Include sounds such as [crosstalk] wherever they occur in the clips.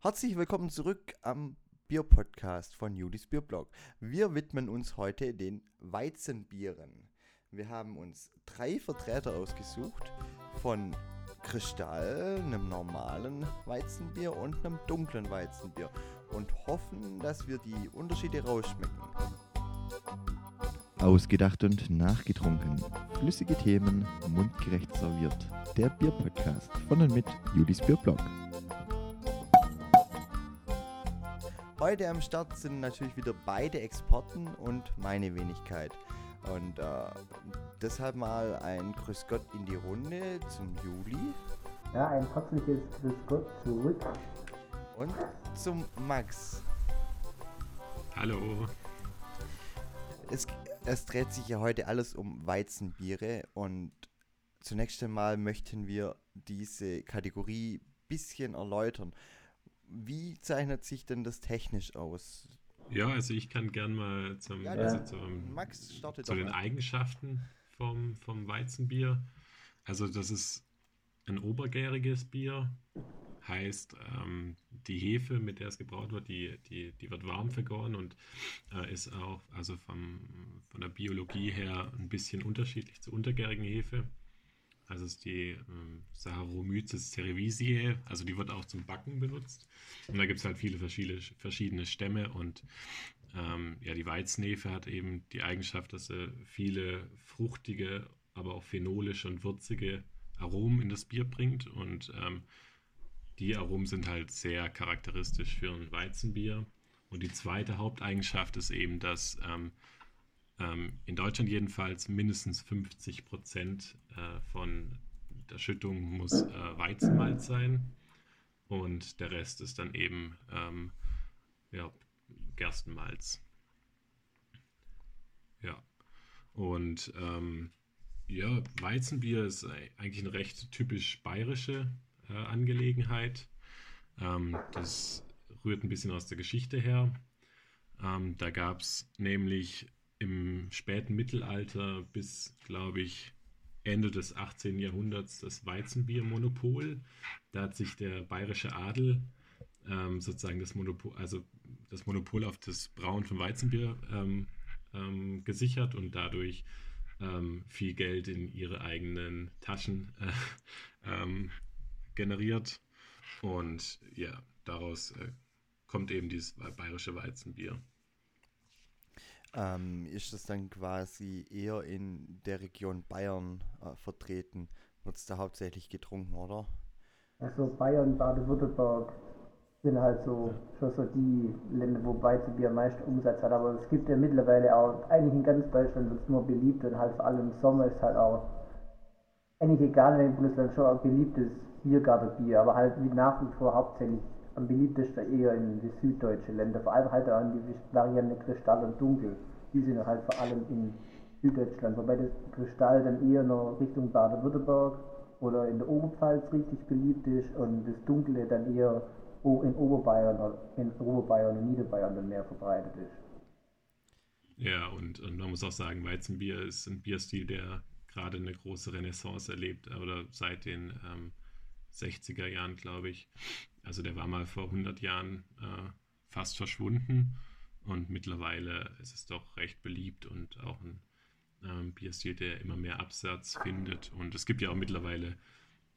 Herzlich willkommen zurück am Bierpodcast von Judis Bierblog. Wir widmen uns heute den Weizenbieren. Wir haben uns drei Vertreter ausgesucht von Kristall, einem normalen Weizenbier und einem dunklen Weizenbier und hoffen, dass wir die Unterschiede rausschmecken. Ausgedacht und nachgetrunken. Flüssige Themen, mundgerecht serviert. Der Bierpodcast von und mit Judis Bierblog. Heute am Start sind natürlich wieder beide Experten und meine Wenigkeit. Und äh, deshalb mal ein Grüß Gott in die Runde zum Juli. Ja, ein herzliches Grüß Gott zurück. Und zum Max. Hallo. Es, es dreht sich ja heute alles um Weizenbiere und zunächst einmal möchten wir diese Kategorie ein bisschen erläutern. Wie zeichnet sich denn das technisch aus? Ja, also ich kann gern mal zum, Ja, also zum, Max startet zu den mal. Eigenschaften vom, vom Weizenbier. Also das ist ein obergäriges Bier. Heißt, ähm, die Hefe, mit der es gebraut wird, die, die, die wird warm vergoren und äh, ist auch also vom, von der Biologie her ein bisschen unterschiedlich zur untergärigen Hefe. Also ist die ähm, Saccharomyces cerevisiae, also die wird auch zum Backen benutzt. Und da gibt es halt viele verschiedene, verschiedene Stämme und ähm, ja, die Weizenhefe hat eben die Eigenschaft, dass sie viele fruchtige, aber auch phenolische und würzige Aromen in das Bier bringt. Und ähm, die Aromen sind halt sehr charakteristisch für ein Weizenbier. Und die zweite Haupteigenschaft ist eben, dass ähm, ähm, in Deutschland jedenfalls mindestens 50 Prozent äh, von der Schüttung muss äh, Weizenmalz sein. Und der Rest ist dann eben ähm, ja, Gerstenmalz. Ja. Und ähm, ja, Weizenbier ist ei- eigentlich eine recht typisch bayerische äh, Angelegenheit. Ähm, das rührt ein bisschen aus der Geschichte her. Ähm, da gab es nämlich im späten Mittelalter bis, glaube ich, Ende des 18. Jahrhunderts das Weizenbiermonopol. Da hat sich der bayerische Adel ähm, sozusagen das Monopol, also das Monopol auf das Brauen von Weizenbier ähm, ähm, gesichert und dadurch ähm, viel Geld in ihre eigenen Taschen äh, ähm, generiert. Und ja, daraus äh, kommt eben dieses bayerische Weizenbier. Ähm, ist das dann quasi eher in der Region Bayern äh, vertreten? Wird es da hauptsächlich getrunken, oder? Also Bayern, Baden-Württemberg sind halt so schon so die Länder, wo Weizenbier am meisten Umsatz hat. Aber es gibt ja mittlerweile auch, eigentlich in ganz Deutschland wird es nur beliebt und halt vor allem im Sommer ist halt auch eigentlich egal, in welchem Bundesland schon ein beliebtes Biergartenbier, aber halt wie nach wie vor hauptsächlich am beliebtesten eher in die süddeutschen Länder, vor allem halt in die Variante Kristall und Dunkel. Die sind halt vor allem in Süddeutschland, wobei das Kristall dann eher noch Richtung Baden-Württemberg oder in der Oberpfalz richtig beliebt ist und das Dunkle dann eher in Oberbayern in Oberbayern und Niederbayern dann mehr verbreitet ist. Ja, und, und man muss auch sagen, Weizenbier ist ein Bierstil, der gerade eine große Renaissance erlebt, oder seit den ähm, 60er Jahren, glaube ich. Also der war mal vor 100 Jahren äh, fast verschwunden und mittlerweile ist es doch recht beliebt und auch ein ähm, Bierstil, der immer mehr Absatz findet. Und es gibt ja auch mittlerweile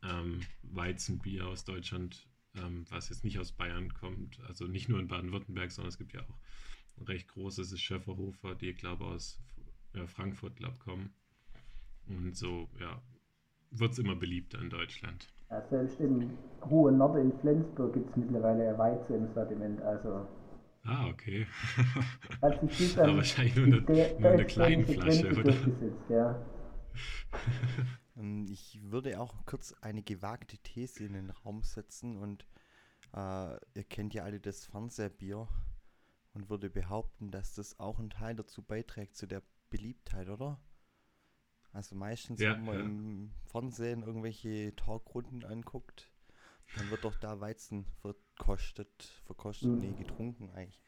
ähm, Weizenbier aus Deutschland, ähm, was jetzt nicht aus Bayern kommt, also nicht nur in Baden-Württemberg, sondern es gibt ja auch ein recht großes ist Schöfferhofer, die glaube aus ja, Frankfurt glaub, kommen. Und so, ja, wird es immer beliebter in Deutschland. Ja, selbst im hohen Norden in Flensburg gibt es mittlerweile Weizen im Sortiment, also Ah, okay. hat sich bis Aber an wahrscheinlich nur eine, der- nur eine kleine Flasche, oder? ja. [laughs] Ähm, Ich würde auch kurz eine gewagte These in den Raum setzen und äh, ihr kennt ja alle das Fernsehbier und würde behaupten, dass das auch einen Teil dazu beiträgt zu der Beliebtheit, oder? Also meistens, Ja, wenn man ja. im Fernsehen irgendwelche Talkrunden anguckt, dann wird doch da Weizen verkostet, verkostet, Mhm. nee, getrunken eigentlich.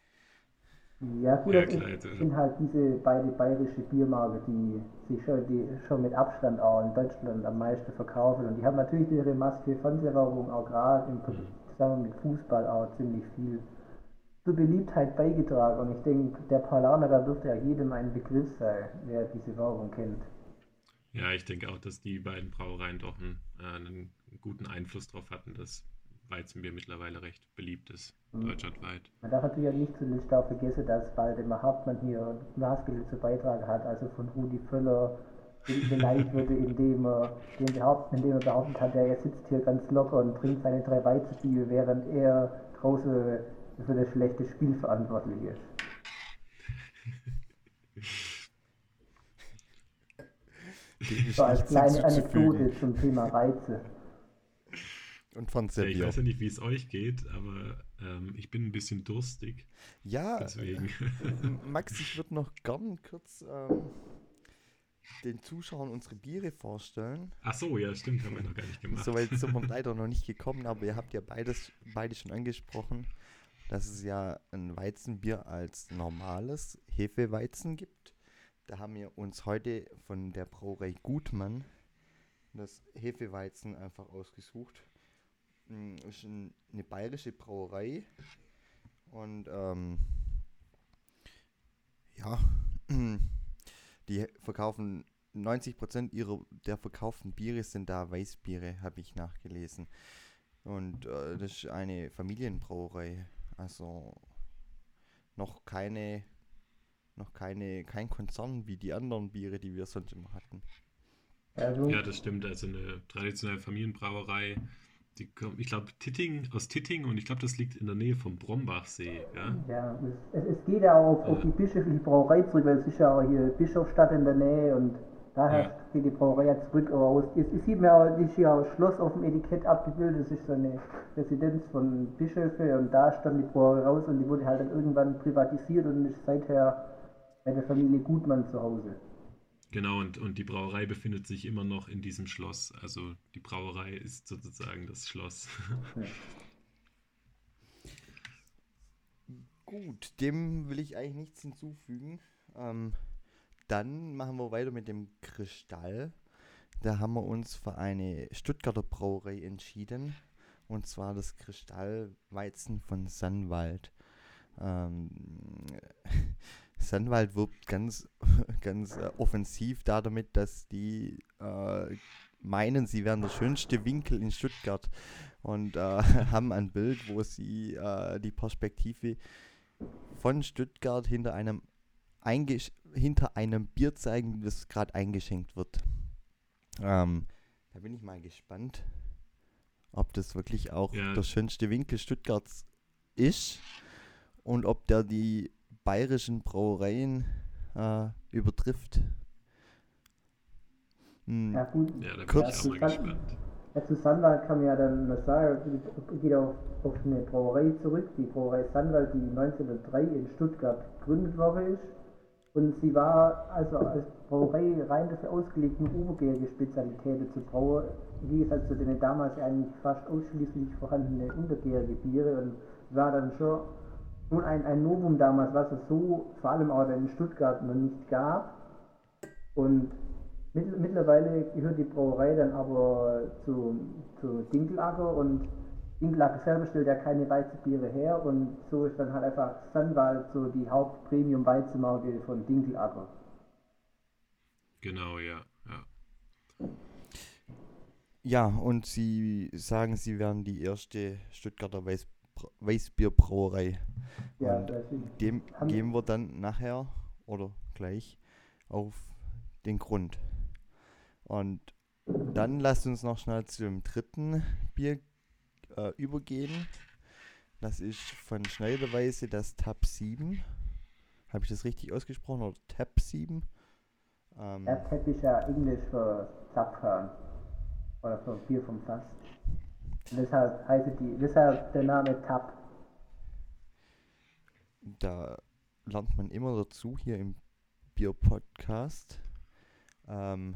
Ja gut, Ja, das klar, also- sind halt diese beide bayerische Biermarken, die sich schon, die schon mit Abstand auch in Deutschland am meisten verkaufen. Und die haben natürlich ihre Maske Fernsehwerbung auch gerade im, Mhm. zusammen mit Fußball auch ziemlich viel zur Beliebtheit beigetragen. Und ich denke, der Paulaner, da dürfte ja jedem ein Begriff sein, wer diese Werbung kennt. Ja, ich denke auch, dass die beiden Brauereien doch einen, äh, einen guten Einfluss darauf hatten, dass Weizenbier mittlerweile recht beliebt ist, mhm. deutschlandweit. Man darf natürlich nicht zuletzt auch vergessen, dass Waldemar Hauptmann hier maßgeblich zu beitragen hat, also von Rudi Völler beleidigt wurde, indem er, den behaupten, indem er behauptet hat, er sitzt hier ganz locker und trinkt seine drei Weizenbier, während er draußen für das schlechte Spiel verantwortlich ist. [laughs] so als kleine Anekdote zum Thema Reize. Und von ja, Ich weiß ja nicht, wie es euch geht, aber ähm, ich bin ein bisschen durstig. Ja, deswegen. Max, ich würde noch gern kurz ähm, den Zuschauern unsere Biere vorstellen. Ach so, ja, stimmt, haben wir noch gar nicht gemacht. Soweit sind wir leider noch nicht gekommen, aber ihr habt ja beides, beide schon angesprochen, dass es ja ein Weizenbier als normales Hefeweizen gibt. Da haben wir uns heute von der Brauerei Gutmann das Hefeweizen einfach ausgesucht. Hm, ist ein, eine bayerische Brauerei und ähm, ja, [clears throat] die verkaufen 90% ihrer der verkauften Biere sind da Weißbiere, habe ich nachgelesen. Und äh, das ist eine Familienbrauerei, also noch keine noch keine kein Konzern wie die anderen Biere, die wir sonst immer hatten. Ja, das stimmt. Also eine traditionelle Familienbrauerei die, ich glaube, Titting, aus Titting und ich glaube, das liegt in der Nähe vom Brombachsee. Ja, ja es, es geht ja auch auf, auf die bischöfliche Brauerei zurück, weil es ist ja auch hier Bischofstadt in der Nähe und daher ja. geht die Brauerei ja zurück. Aber aus, es, es sieht mir auch, ist hier auch Schloss auf dem Etikett abgebildet, das ist so eine Residenz von Bischöfe und da stand die Brauerei raus und die wurde halt dann irgendwann privatisiert und ist seither bei der Familie Gutmann zu Hause. Genau, und, und die Brauerei befindet sich immer noch in diesem Schloss. Also die Brauerei ist sozusagen das Schloss. Gut, dem will ich eigentlich nichts hinzufügen. Ähm, dann machen wir weiter mit dem Kristall. Da haben wir uns für eine Stuttgarter Brauerei entschieden. Und zwar das Kristallweizen von Sannwald. Ähm, Sandwald wirbt ganz, [laughs] ganz äh, offensiv da damit, dass die äh, meinen, sie wären der schönste Winkel in Stuttgart und äh, [laughs] haben ein Bild, wo sie äh, die Perspektive von Stuttgart hinter einem, hinter einem Bier zeigen, das gerade eingeschenkt wird. Ähm, da bin ich mal gespannt, ob das wirklich auch ja. der schönste Winkel Stuttgarts ist und ob der die bayerischen Brauereien äh, übertrifft. Hm. Ja, gut. Ja, da bin Kurz, ich auch mal gespannt. Zu Sandwald kann man ja dann noch sagen, geht auf, auf eine Brauerei zurück, die Brauerei Sandwald, die 1903 in Stuttgart gegründet worden ist. Und sie war also als Brauerei rein dafür ausgelegt, nur obergärige Spezialitäten zu brauen, im Gegensatz zu den damals eigentlich fast ausschließlich vorhandenen untergärige Biere und war dann schon schon ein, ein Novum damals, was es so vor allem auch in Stuttgart noch nicht gab. Und mit, mittlerweile gehört die Brauerei dann aber zu, zu Dinkelacker und Dinkelacker selber stellt ja keine Weizenbiere her und so ist dann halt einfach Sunwald so die Haupt-Premium-Weizenmarke von Dinkelacker. Genau, ja. ja. Ja, und Sie sagen, Sie wären die erste Stuttgarter Weiß Weißbierbrauerei. Ja, und dem gehen wir dann nachher oder gleich auf den Grund. Und dann lasst uns noch schnell zum dritten Bier äh, übergehen. Das ist von Schneiderweise das Tab 7. Habe ich das richtig ausgesprochen? Oder Tab 7? Ähm, ja, Tab ist ja Englisch für Zapfhahn. Oder für Bier vom Fass. Deshalb heißt die, deshalb der Name Tab. Da lernt man immer dazu hier im Bier-Podcast. Ähm,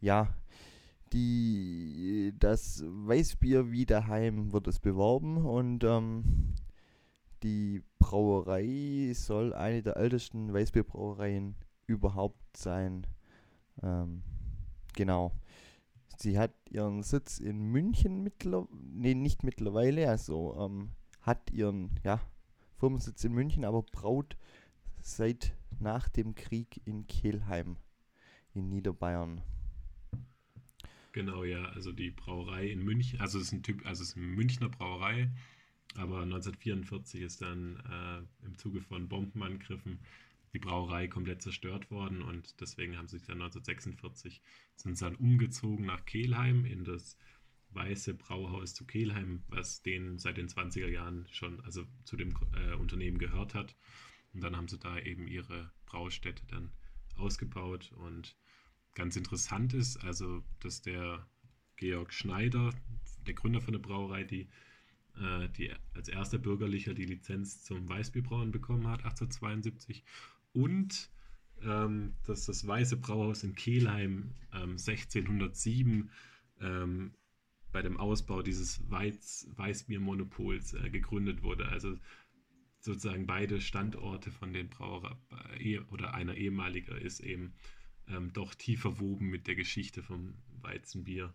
ja, die, das Weißbier wie daheim wird es beworben und ähm, die Brauerei soll eine der ältesten Weißbierbrauereien überhaupt sein. Ähm, genau. sie hat ihren Sitz in München mittlerweile, nee, nicht mittlerweile, also ähm, hat ihren ja, Firmensitz in München, aber braut seit nach dem Krieg in Kelheim in Niederbayern. Genau, ja, also die Brauerei in München, also es ist ein Typ, also es ist eine Münchner Brauerei, aber 1944 ist dann äh, im Zuge von Bombenangriffen die Brauerei komplett zerstört worden und deswegen haben sie sich dann 1946 sind dann umgezogen nach Kelheim in das Weiße Brauhaus zu Kelheim, was denen seit den 20er Jahren schon, also zu dem äh, Unternehmen gehört hat. Und dann haben sie da eben ihre Braustätte dann ausgebaut. Und ganz interessant ist, also, dass der Georg Schneider, der Gründer von der Brauerei, die, äh, die als erster Bürgerlicher die Lizenz zum Weißbierbrauen bekommen hat, 1872. Und ähm, dass das Weiße Brauhaus in Kelheim ähm, 1607 ähm, bei dem Ausbau dieses Weiz, Weißbiermonopols äh, gegründet wurde. Also sozusagen beide Standorte von den Brauerei äh, oder einer ehemaliger ist eben ähm, doch tief verwoben mit der Geschichte vom Weizenbier.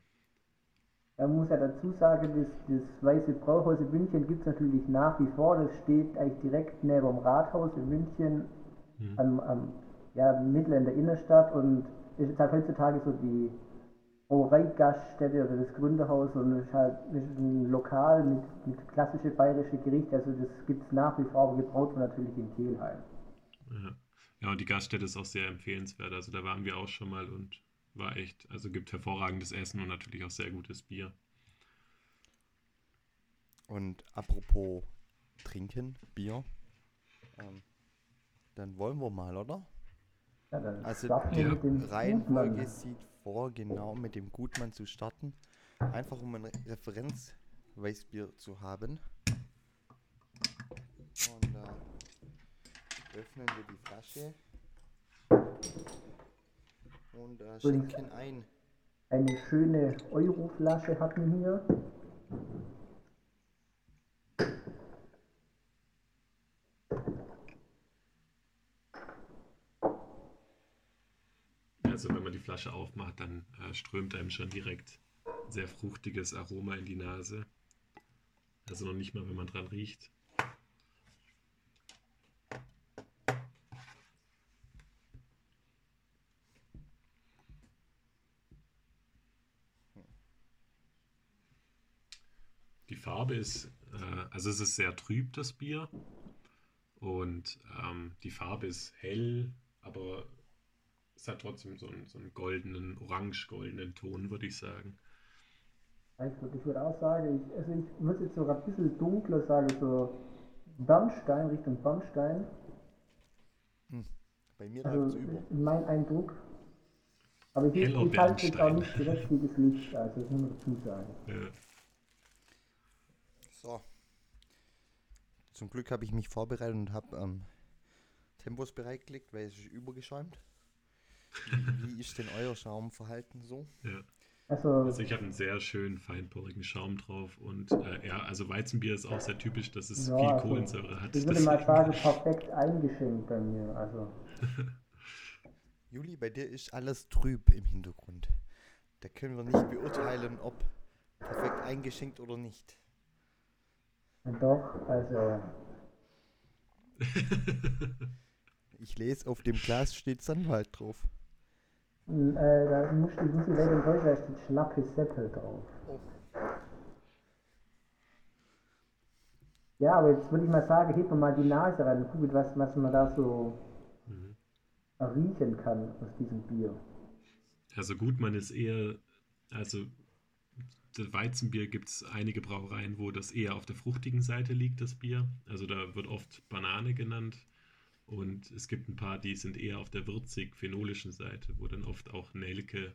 Man muss ja dazu sagen, das, das Weiße Brauhaus in München gibt es natürlich nach wie vor. Das steht eigentlich direkt neben dem Rathaus in München, hm. am, am ja, Mittel in der Innenstadt und ist halt heutzutage so die Brauereigaststätte oder das Gründerhaus und es ist halt ist ein Lokal mit, mit klassische bayerische Gerichte. Also das gibt es nach wie vor, aber gebraut wird natürlich in Kelheim. Ja. ja, und die Gaststätte ist auch sehr empfehlenswert. Also da waren wir auch schon mal und war echt, also gibt hervorragendes Essen und natürlich auch sehr gutes Bier. Und apropos Trinken, Bier, ähm, dann wollen wir mal, oder? Ja, also die Reihenfolge sieht vor, genau mit dem Gutmann zu starten. Einfach um ein Referenzweißbier zu haben. Und äh, öffnen wir die Flasche. Und äh, schenken ein. Eine schöne Euroflasche hatten wir. Also wenn man die Flasche aufmacht, dann äh, strömt einem schon direkt sehr fruchtiges Aroma in die Nase. Also noch nicht mal, wenn man dran riecht. Die Farbe ist, äh, also es ist sehr trüb, das Bier. Und ähm, die Farbe ist hell, aber es hat trotzdem so einen, so einen goldenen, orange-goldenen Ton, würde ich sagen. Also ich würde auch sagen, ich, also ich würde jetzt sogar ein bisschen dunkler sagen, so Bernstein, Richtung Bernstein. Hm. Bei mir also, über. Mein Eindruck. Aber ich, ich halte jetzt auch nicht direkt wie das Licht, also das muss man dazu sagen. Ja. So. Zum Glück habe ich mich vorbereitet und habe ähm, Tempos bereitgelegt, weil es ist übergeschäumt. Wie, ist denn euer Schaumverhalten so? Ja. Also, also ich habe einen sehr schönen feinporigen Schaum drauf und äh, ja, also Weizenbier ist auch sehr typisch, dass es ja, viel also, Kohlensäure hat. Ich würde mal sagen, [laughs] perfekt eingeschenkt bei mir. Also. Juli, bei dir ist alles trüb im Hintergrund. Da können wir nicht beurteilen, ob perfekt eingeschenkt oder nicht. Doch, also. [laughs] ich lese, auf dem Glas steht Sandwald drauf. Äh, da muss ich, muss ich leider enttäuschen, da steht Schlappe Seppel drauf. Oh. Ja, aber jetzt würde ich mal sagen, hebt man mal die Nase rein und guckt, was, was man da so mhm. riechen kann aus diesem Bier. Also gut, man ist eher, also das Weizenbier gibt es einige Brauereien, wo das eher auf der fruchtigen Seite liegt, das Bier. Also da wird oft Banane genannt. Und es gibt ein paar, die sind eher auf der würzig-phenolischen Seite, wo dann oft auch Nelke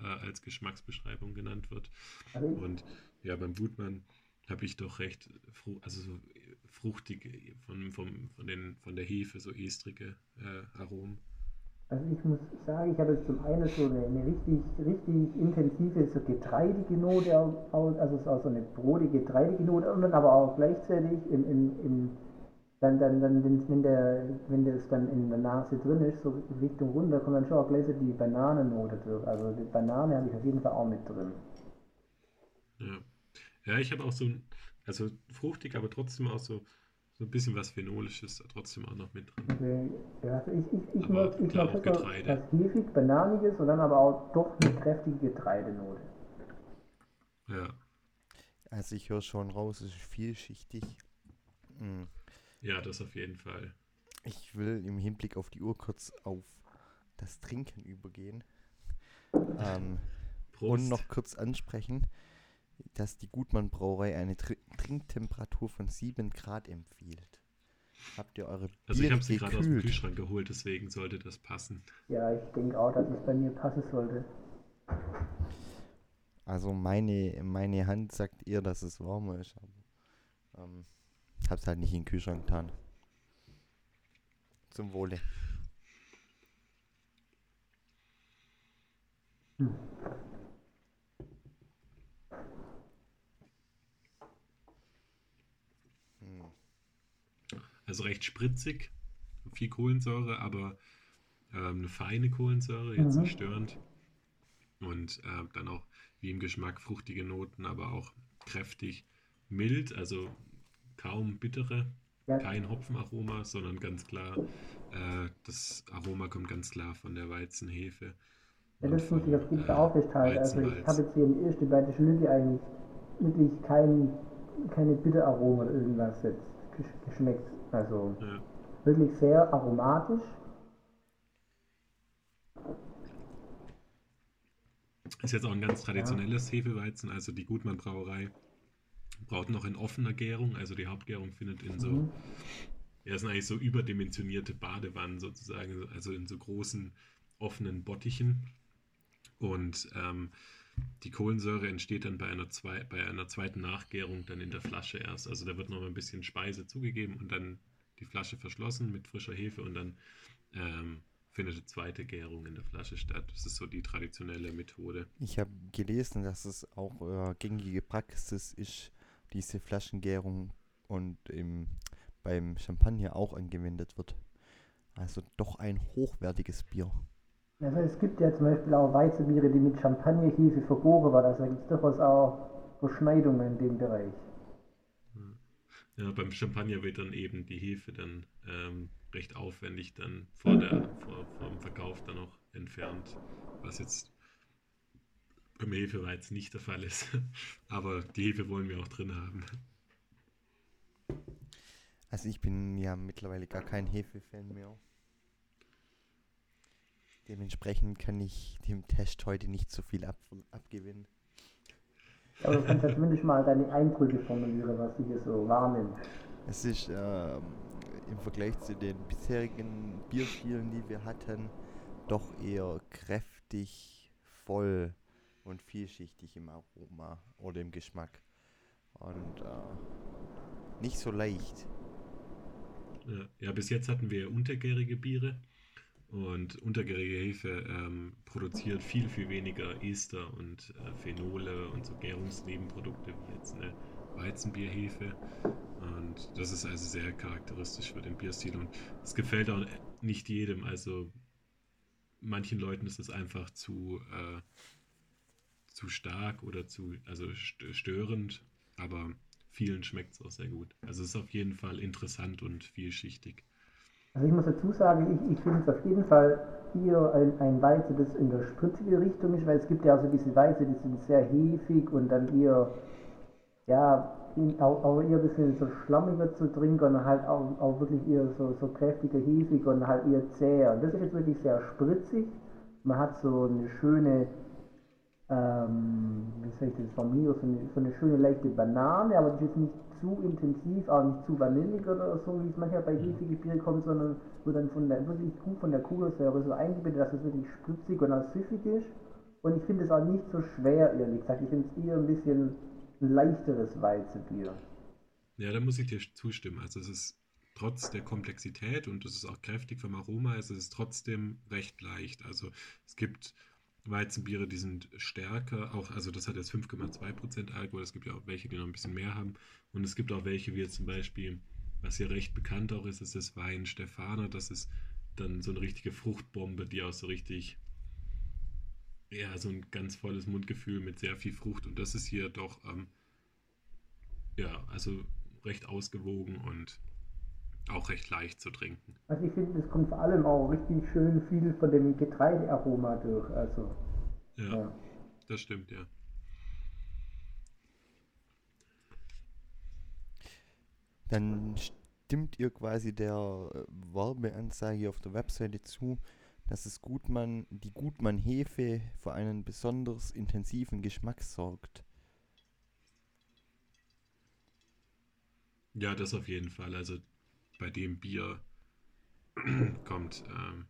äh, als Geschmacksbeschreibung genannt wird. Und ja, beim Wutmann habe ich doch recht, also so fruchtig von, vom, von, den, von der Hefe, so estrige äh, Aromen. Also ich muss sagen, ich habe jetzt zum einen so eine, eine richtig, richtig intensive so getreidige Note, also so eine brodige, getreidige Note und dann aber auch gleichzeitig im, im, im dann, dann, dann wenn, wenn, der, wenn das dann in der Nase drin ist, so Richtung runter, kommt dann schon auch gleich so die Bananennote durch. Also die Banane habe ich auf jeden Fall auch mit drin. Ja, ja ich habe auch so ein, also fruchtig, aber trotzdem auch so, so ein bisschen was Phenolisches da trotzdem auch noch mit drin. Okay. Ja, also ich, ich, ich mag, ich mag was hefig, bananiges und dann aber auch doch eine kräftige Getreidenote. Ja, Also ich höre schon raus, es ist vielschichtig. Mm. Ja, das auf jeden Fall. Ich will im Hinblick auf die Uhr kurz auf das Trinken übergehen. [laughs] Ähm, Prost. und noch kurz ansprechen, dass die Gutmann Brauerei eine Tr Trinktemperatur von 7 Grad empfiehlt. Habt ihr eure Also ich Biere habe sie gerade aus dem? Kühlschrank geholt, deswegen sollte das passen. Ja, ich denke auch, dass es bei mir passen sollte. Also meine, meine Hand sagt eher, dass es warmer ist, aber ähm, hab's halt nicht in den Kühlschrank getan. Zum Wohle. Hm. Also recht spritzig, viel Kohlensäure, aber ähm, eine feine Kohlensäure, jetzt Mhm. nicht störend. Und äh, dann auch wie im Geschmack fruchtige Noten, aber auch kräftig, mild, also kaum bittere, Ja, kein Hopfenaroma, sondern ganz klar, äh, das Aroma kommt ganz klar von der Weizenhefe. ja das muss ich auf jeden Fall äh, auch festhalten. Also ich habe jetzt hier im ersten bei der Schlücke eigentlich wirklich kein, keine Bitteraromen oder irgendwas jetzt gesch- geschmeckt. Also Ja. wirklich sehr aromatisch. Ist jetzt auch ein ganz traditionelles Hefeweizen, also die Gutmann Brauerei braucht noch in offener Gärung, also die Hauptgärung findet in so, Mhm. ja, das sind eigentlich so überdimensionierte Badewannen sozusagen, also in so großen offenen Bottichen. Und ähm, die Kohlensäure entsteht dann bei einer, zwei, bei einer zweiten Nachgärung dann in der Flasche erst. Also da wird noch mal ein bisschen Speise zugegeben und dann die Flasche verschlossen mit frischer Hefe und dann ähm, findet eine zweite Gärung in der Flasche statt. Das ist so die traditionelle Methode. Ich habe gelesen, dass es auch äh, gängige Praxis ist, diese Flaschengärung und im, beim Champagner auch angewendet wird. Also doch ein hochwertiges Bier. Also es gibt ja zum Beispiel auch Weizenbiere, die mit Champagnerhefe vergoren waren. Also da gibt es durchaus auch Überschneidungen in dem Bereich. Ja, beim Champagner wird dann eben die Hefe dann ähm, recht aufwendig dann vor der vor, vor dem Verkauf dann auch entfernt, was jetzt beim Hefeweizen nicht der Fall ist. [laughs] Aber die Hefe wollen wir auch drin haben. Also ich bin ja mittlerweile gar kein Hefe-Fan mehr. Dementsprechend kann ich dem Test heute nicht so viel ab, abgewinnen. Aber du kannst zumindest mal deine Eindrücke formulieren, was du hier so wahrnimmst. Es ist ähm, im Vergleich zu den bisherigen Bierstilen, die wir hatten, doch eher kräftig, voll und vielschichtig im Aroma oder im Geschmack. Und äh, nicht so leicht. Ja, ja, bis jetzt hatten wir untergärige Biere und untergärige Hefe ähm, produziert viel, viel weniger Ester und äh, Phenole und so Gärungsnebenprodukte wie jetzt eine Weizenbierhefe. Und das ist also sehr charakteristisch für den Bierstil und es gefällt auch nicht jedem. Also manchen Leuten ist es einfach zu, äh, zu stark oder zu also st- störend, aber vielen schmeckt es auch sehr gut. Also es ist auf jeden Fall interessant und vielschichtig. Also ich muss dazu sagen, ich, ich finde es auf jeden Fall eher ein, ein Weizen, das in der spritzige Richtung ist, weil es gibt ja also diese Weizen, die sind sehr hefig und dann eher, ja, in- auch, auch eher ein bisschen so schlammiger zu trinken und halt auch, auch wirklich eher so, so kräftiger, hefig und halt eher zäher. Und das ist jetzt wirklich sehr spritzig. Man hat so eine schöne, ähm, wie soll ich das formulieren, so eine, so eine schöne leichte Banane, aber die ist nicht zu intensiv, auch nicht zu vanillig oder so, wie es manchmal bei hefige Biere kommt, sondern wo dann von der, wirklich gut von der Kohlensäure so eingebettet, dass es wirklich spritzig und auch süffig ist. Und ich finde es auch nicht so schwer, ehrlich gesagt. Ich finde es eher ein bisschen ein leichteres Weizenbier. Ja, da muss ich dir zustimmen. Also es ist trotz der Komplexität und es ist auch kräftig vom Aroma, es ist trotzdem recht leicht. Also es gibt Weizenbiere, die sind stärker, auch, also das hat jetzt 5,2% Alkohol, es gibt ja auch welche, die noch ein bisschen mehr haben. Und es gibt auch welche, wie jetzt zum Beispiel was hier recht bekannt auch ist, ist das Wein Stefana. Das ist dann so eine richtige Fruchtbombe, die auch so richtig, ja, so ein ganz volles Mundgefühl mit sehr viel Frucht. Und das ist hier doch, ähm, ja, also recht ausgewogen und auch recht leicht zu trinken. Also ich finde, es kommt vor allem auch richtig schön viel von dem Getreidearoma durch. Also, ja, ja. das stimmt, ja. Dann stimmt ihr quasi der äh, Werbeanzeige auf der Webseite zu, dass es Gutmann, die Gutmann Hefe für einen besonders intensiven Geschmack sorgt. Ja, das auf jeden Fall. Also bei dem Bier [clears throat] kommt ähm,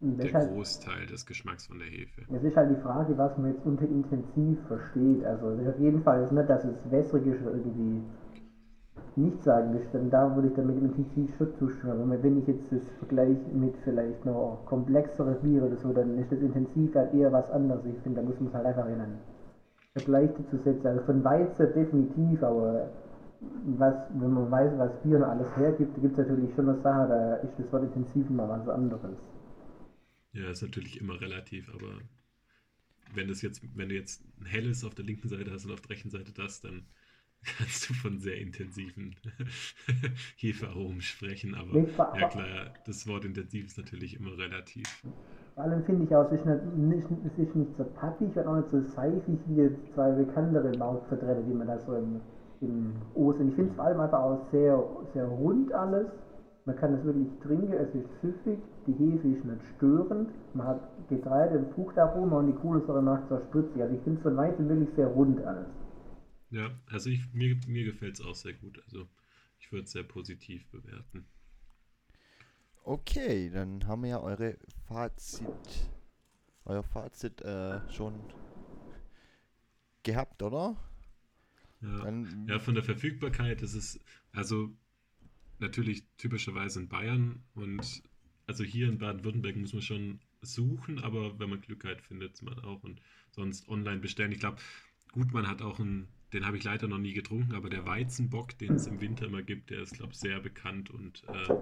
der halt, Großteil des Geschmacks von der Hefe. Es ist halt die Frage, was man jetzt unter intensiv versteht. Also es ist auf jeden Fall nicht, dass es wässrig ist irgendwie nicht sagen willst, dann da würde ich damit intensiv schon zustimmen. Aber wenn ich jetzt das vergleiche mit vielleicht noch komplexere Biere oder so, dann ist das intensiv halt eher was anderes. Ich finde, da muss man es halt einfach in einen Vergleich dazu setzen. Also von Weizen definitiv, aber was, wenn man weiß, was Bier noch alles hergibt, gibt es natürlich schon eine Sache, da ist das Wort intensiv mal was anderes. Ja, ist natürlich immer relativ, aber wenn das jetzt, wenn du jetzt ein helles auf der linken Seite hast und auf der rechten Seite das, dann [laughs] kannst du von sehr intensiven [laughs] Hefearomen sprechen, aber ja klar, das Wort intensiv ist natürlich immer relativ. Vor allem finde ich auch, es ist nicht, es ist nicht so pappig und auch nicht so seifig wie jetzt zwei bekanntere Mautvertreter, die man da so im, im Ostern. Ich finde es vor allem einfach auch sehr, sehr rund alles. Man kann es wirklich trinken, es ist süffig, die Hefe ist nicht störend, man hat Getreide und Fruchtaroma und die Kohlensäure macht so spritzig. Also ich finde es von Weizen wirklich sehr rund alles. Ja, also ich, mir, mir gefällt es auch sehr gut. Also ich würde es sehr positiv bewerten. Okay, dann haben wir ja eure Fazit, euer Fazit äh, schon gehabt, oder? Ja. Dann, ja, von der Verfügbarkeit ist es, also natürlich typischerweise in Bayern und also hier in Baden-Württemberg muss man schon suchen, aber wenn man Glück hat, findet man auch und sonst online bestellen. Ich glaube, gut, man hat auch ein den habe ich leider noch nie getrunken, aber der Weizenbock, den es im Winter immer gibt, der ist, glaube ich, sehr bekannt und äh,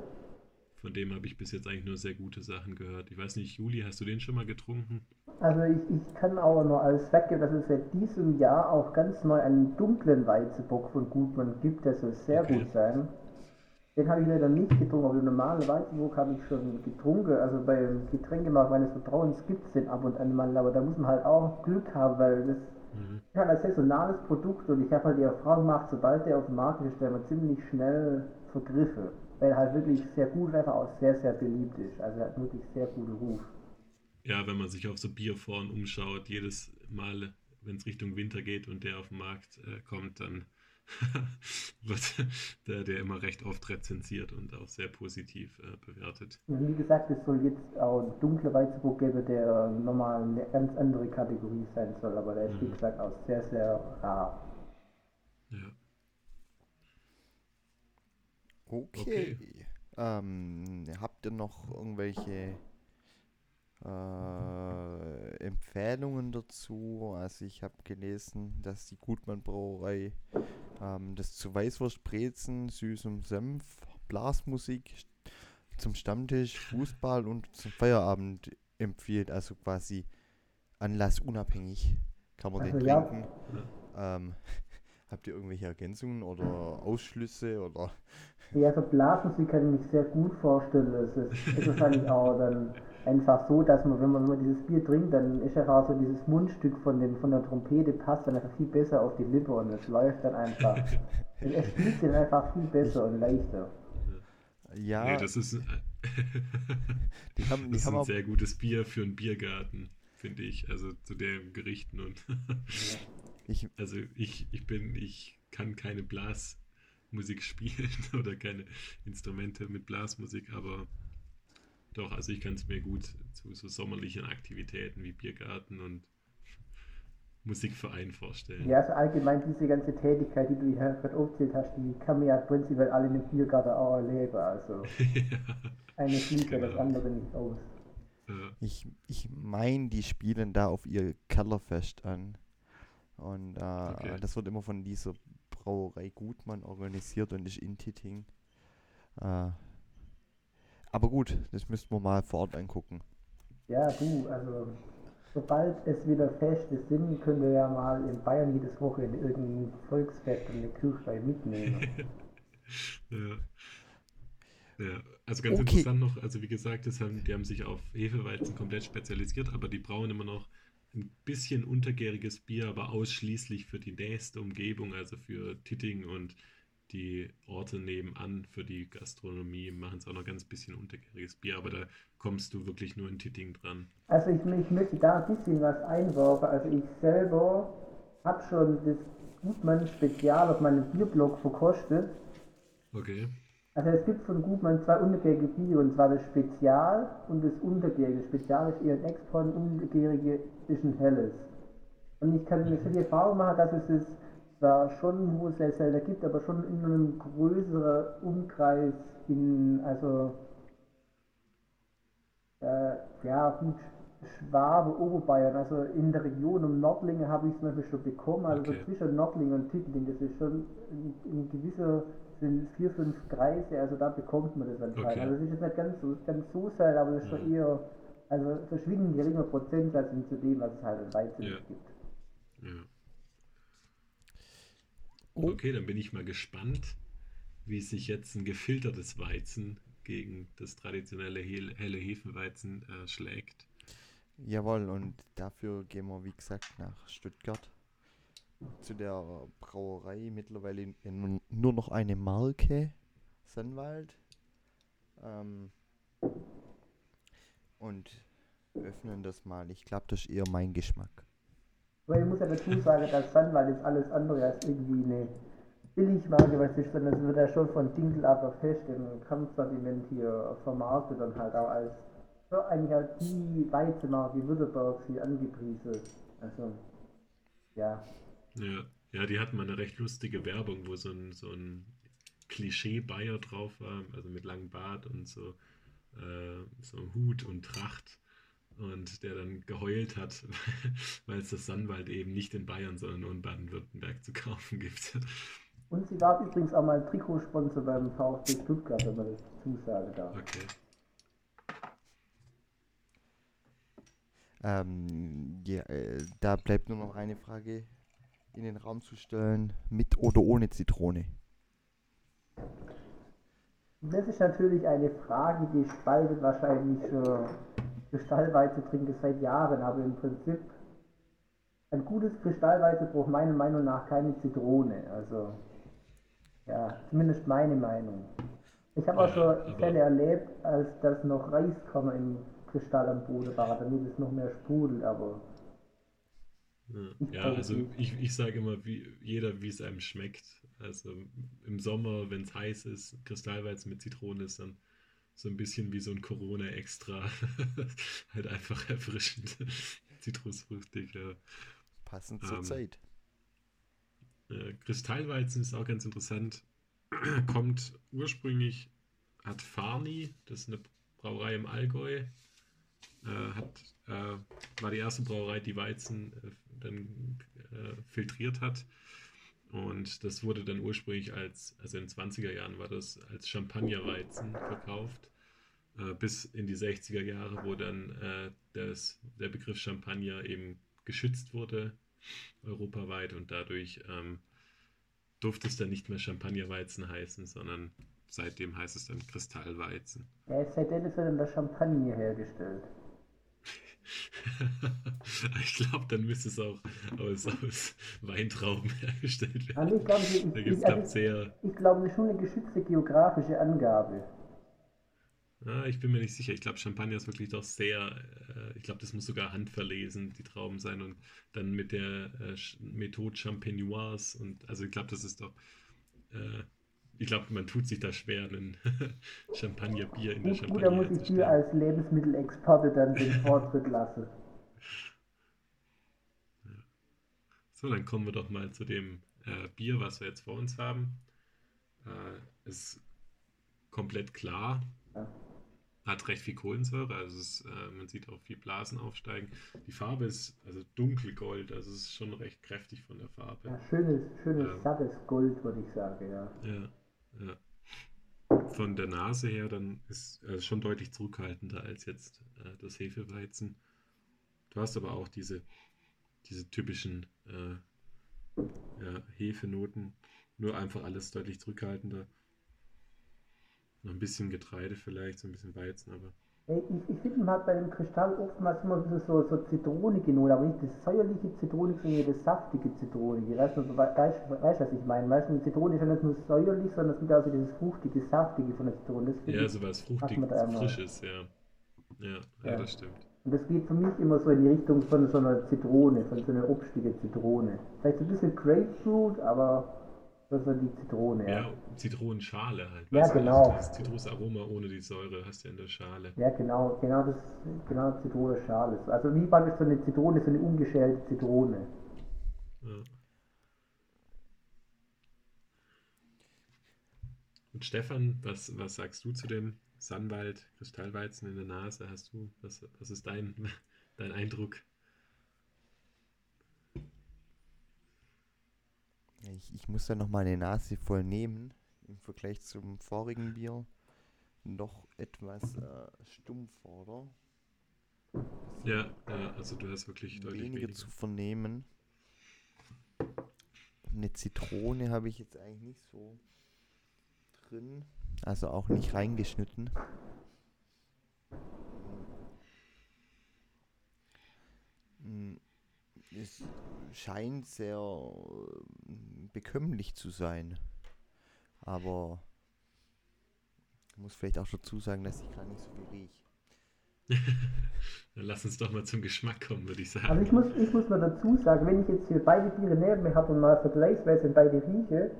von dem habe ich bis jetzt eigentlich nur sehr gute Sachen gehört. Ich weiß nicht, Juli, hast du den schon mal getrunken? Also ich, ich kann aber nur alles weggeben, dass es seit diesem Jahr auch ganz neu einen dunklen Weizenbock von Gutmann gibt, der soll sehr okay. gut sein. Den habe ich leider nicht getrunken, aber den normalen Weizenbock habe ich schon getrunken. Also beim Getränkemarkt meines Vertrauens gibt es den ab und an mal, aber da muss man halt auch Glück haben, weil das Mhm. Ich habe ein saisonales Produkt und ich habe halt die Erfahrung gemacht, sobald der auf den Markt ist, der man ziemlich schnell vergriffen. Weil er halt wirklich sehr gut wäre, auch sehr, sehr beliebt ist. Also er hat wirklich sehr guten Ruf. Ja, wenn man sich auf so Bierforen umschaut, jedes Mal, wenn es Richtung Winter geht und der auf den Markt äh, kommt, dann [laughs] wird der, der immer recht oft rezensiert und auch sehr positiv äh, bewertet. Wie gesagt, es soll jetzt auch ein dunkler Weizenburg geben, der nochmal eine ganz andere Kategorie sein soll, aber der ist, mhm. wie gesagt, auch sehr, sehr rar. Ja. Okay. okay. Ähm, habt ihr noch irgendwelche äh, Empfehlungen dazu? Also ich habe gelesen, dass die Gutmann Brauerei ähm, das zu Weißwurstbrezen, süßem Senf, Blasmusik zum Stammtisch, Fußball und zum Feierabend empfiehlt. Also quasi anlassunabhängig kann man also den trinken. Ja. Ähm, habt ihr irgendwelche Ergänzungen oder Ausschlüsse oder? Ja, also Blasmusik kann ich mich sehr gut vorstellen. Es ist, ist wahrscheinlich auch dann einfach so, dass man, wenn man nur dieses Bier trinkt, dann ist einfach so dieses Mundstück von, dem, von der Trompete passt dann einfach viel besser auf die Lippe und es läuft dann einfach. es spielt dann einfach viel besser und leichter. Ja. Nee, das ist, [laughs] die haben, die das ist ein sehr gutes Bier für einen Biergarten, finde ich. Also zu den Gerichten und. Ich, also ich, ich bin, ich kann keine Blasmusik [laughs] spielen oder keine Instrumente mit Blasmusik, aber doch, also ich kann es mir gut zu so sommerlichen Aktivitäten wie Biergarten und Musikverein vorstellen. Ja, also allgemein diese ganze Tätigkeit, die du hier gerade aufzählt hast, die kann man ja prinzipiell alle in einem Biergarten auch erleben. Also [laughs] ja, eine schließt genau. das andere nicht aus. Ja. Ich, ich meine, die spielen da auf ihr Kellerfest an. Und äh, okay. das wird immer von dieser Brauerei Gutmann organisiert und ist in Titting. Äh, aber gut, das müssten wir mal vor Ort angucken. Ja, du, also sobald es wieder Feste sind, können wir ja mal in Bayern jedes Wochenende irgendein Volksfest und eine Kirchweih mitnehmen. [laughs] ja. Ja, also ganz Okay. interessant noch, also wie gesagt, das haben, die haben sich auf Hefeweizen komplett spezialisiert, aber die brauen immer noch ein bisschen untergäriges Bier, aber ausschließlich für die nächste Umgebung, also für Titting und die Orte nebenan für die Gastronomie machen es auch noch ganz bisschen untergäriges Bier, aber da kommst du wirklich nur in Titting dran. Also ich, ich möchte da ein bisschen was einwerfen. Also ich selber habe schon das Gutmann Spezial auf meinem Bierblog verkostet. Okay. Also es gibt von Gutmann zwei untergärige Biere, und zwar das Spezial und das Untergärige. Das Spezial ist eher ein Export, das Untergärige ist ein helles. Und ich kann mir schon die Erfahrung machen, dass es es zwar schon wo es sehr selten gibt, aber schon in einem größeren Umkreis in, also äh, ja gut, Schwabe, Oberbayern, also in der Region um Nordlingen habe ich es zum Beispiel schon bekommen, also Okay. zwischen Nordlingen und Tittling, das ist schon in, in gewisser, sind vier, fünf Kreise, also da bekommt man das anscheinend. Okay. Also es ist jetzt nicht ganz so, ganz so selten, aber es ist schon eher, also verschwindend geringer Prozentsatz zu dem, was es halt in Weizen Ja. gibt. Ja. Oh. Okay, dann bin ich mal gespannt, wie sich jetzt ein gefiltertes Weizen gegen das traditionelle hel- helle Hefeweizen äh, schlägt. Jawohl, und dafür gehen wir, wie gesagt, nach Stuttgart. Zu der Brauerei, mittlerweile nur noch eine Marke, Sennwald. Ähm, und öffnen das mal. Ich glaube, das ist eher mein Geschmack. Aber ich muss ja dazu sagen, dass Sandwald ist alles andere als irgendwie eine Billigmarke, was ist, sondern es wird ja schon von Dinkel aber fest im Kampfsortiment hier vermarktet und halt auch als so eigentlich als die Weizenmarke Württemberg hier angepriesen. Also, ja. Ja, ja, die hatten mal eine recht lustige Werbung, wo so ein, so ein Klischee-Bayer drauf war, also mit langem Bart und so, äh, so einem Hut und Tracht. Und der dann geheult hat, [laughs] weil es das Sannwald eben nicht in Bayern, sondern nur in Baden-Württemberg zu kaufen gibt. Und sie war übrigens auch mal Trikotsponsor beim VfB Stuttgart, wenn man das zusagen darf. Okay. Ähm, ja, äh, da bleibt nur noch eine Frage in den Raum zu stellen. Mit oder ohne Zitrone? Das ist natürlich eine Frage, die spaltet wahrscheinlich schon Kristallweizen trinke seit Jahren, aber im Prinzip ein gutes Kristallweizen braucht meiner Meinung nach keine Zitrone. Also, ja, zumindest meine Meinung. Ich habe auch schon Fälle erlebt, als das noch Reiskörner im Kristall am Boden war, damit es noch mehr sprudelt, aber Ja, ja also ich, ich sage immer, wie, jeder, wie es einem schmeckt. Also im Sommer, wenn es heiß ist, Kristallweizen mit Zitrone ist dann so ein bisschen wie so ein Corona-Extra. [laughs] halt einfach erfrischend. [laughs] Zitrusfrüchtig, ja. Passend zur Ähm, Zeit. Äh, Kristallweizen ist auch ganz interessant. [clears throat] Kommt ursprünglich, hat Farni, das ist eine Brauerei im Allgäu, äh, hat, äh, war die erste Brauerei, die Weizen äh, dann äh, filtriert hat. Und das wurde dann ursprünglich als, also in den 20er Jahren war das als Champagnerweizen verkauft. Äh, bis in die 60er Jahre, wo dann äh, das, der Begriff Champagner eben geschützt wurde, europaweit. Und dadurch ähm, durfte es dann nicht mehr Champagnerweizen heißen, sondern seitdem heißt es dann Kristallweizen. ja, seitdem ist ja dann der Champagner hergestellt. [laughs] ich glaube, dann müsste es auch aus, aus Weintrauben [laughs] hergestellt werden. Also ich glaube, ich, Da ich, ich, ich, also sehr. ich glaube, das ist schon eine geschützte geografische Angabe. Ah, ich bin mir nicht sicher. Ich glaube, Champagner ist wirklich doch sehr. Äh, ich glaube, das muss sogar handverlesen, die Trauben sein. Und dann mit der äh, Methode Champenoise. Und also ich glaube, das ist doch. Äh, ich glaube, man tut sich da schwer, ein [laughs] Champagnerbier in der gut, da muss Champagner ich dir als Lebensmittelexperte dann den [laughs] Vortritt lassen. So, dann kommen wir doch mal zu dem äh, Bier, was wir jetzt vor uns haben. Äh, ist komplett klar. Ja. hat recht viel Kohlensäure, also es, äh, man sieht auch viel Blasen aufsteigen. Die Farbe ist also dunkelgold, also es ist schon recht kräftig von der Farbe. Ja, schönes, schönes, Ähm. sattes Gold, würde ich sagen, ja. Ja, ja. Von der Nase her dann ist äh, schon deutlich zurückhaltender als jetzt äh, das Hefeweizen. Du hast aber auch diese, diese typischen äh, ja, Hefenoten, nur einfach alles deutlich zurückhaltender. Noch ein bisschen Getreide vielleicht, so ein bisschen Weizen, aber Ich, ich finde, man hat bei dem Kristall oftmals immer ein bisschen so, so zitronige Note, aber nicht das säuerliche Zitronige, sondern das saftige Zitronige. Ich weiß nicht, ob du we- weißt, weißt, was ich meine. Weißt du, Zitrone ist ja nicht nur säuerlich, sondern es gibt auch so dieses fruchtige, saftige von der Zitrone. Ja, so was fruchtig, frisches, ja. Ja, ja, Ja. das stimmt. Und das geht für mich immer so in die Richtung von so einer Zitrone, von so einer obstige Zitrone. Vielleicht so ein bisschen Grapefruit, aber das ist so die Zitrone. Ja, Ja, Zitronenschale halt. Ja, du, genau. Also das Zitrusaroma ohne die Säure hast du ja in der Schale. ja genau, genau das, genau Zitronenschale. Also wie praktisch so eine Zitrone, so eine ungeschälte Zitrone. Ja. Und Stefan, was, was sagst du zu dem Sannwald Kristallweizen in der Nase? Hast du, was, was ist dein, [laughs] dein Eindruck? Ich, ich muss da noch mal eine Nase voll nehmen. Im Vergleich zum vorigen Bier. Noch etwas äh, stumpf, oder? Ja, ja, also du hast wirklich deutlich weniger weniger. zu vernehmen. Eine Zitrone habe ich jetzt eigentlich nicht so drin. Also auch nicht reingeschnitten. Mm, Es scheint sehr äh, bekömmlich zu sein. Aber ich muss vielleicht auch dazu sagen, dass ich gar nicht so viel rieche. [laughs] Dann lass uns doch mal zum Geschmack kommen, würde ich sagen. Also ich muss, ich muss mal dazu sagen, wenn ich jetzt hier beide Biere neben mir habe und mal vergleichsweise beide rieche,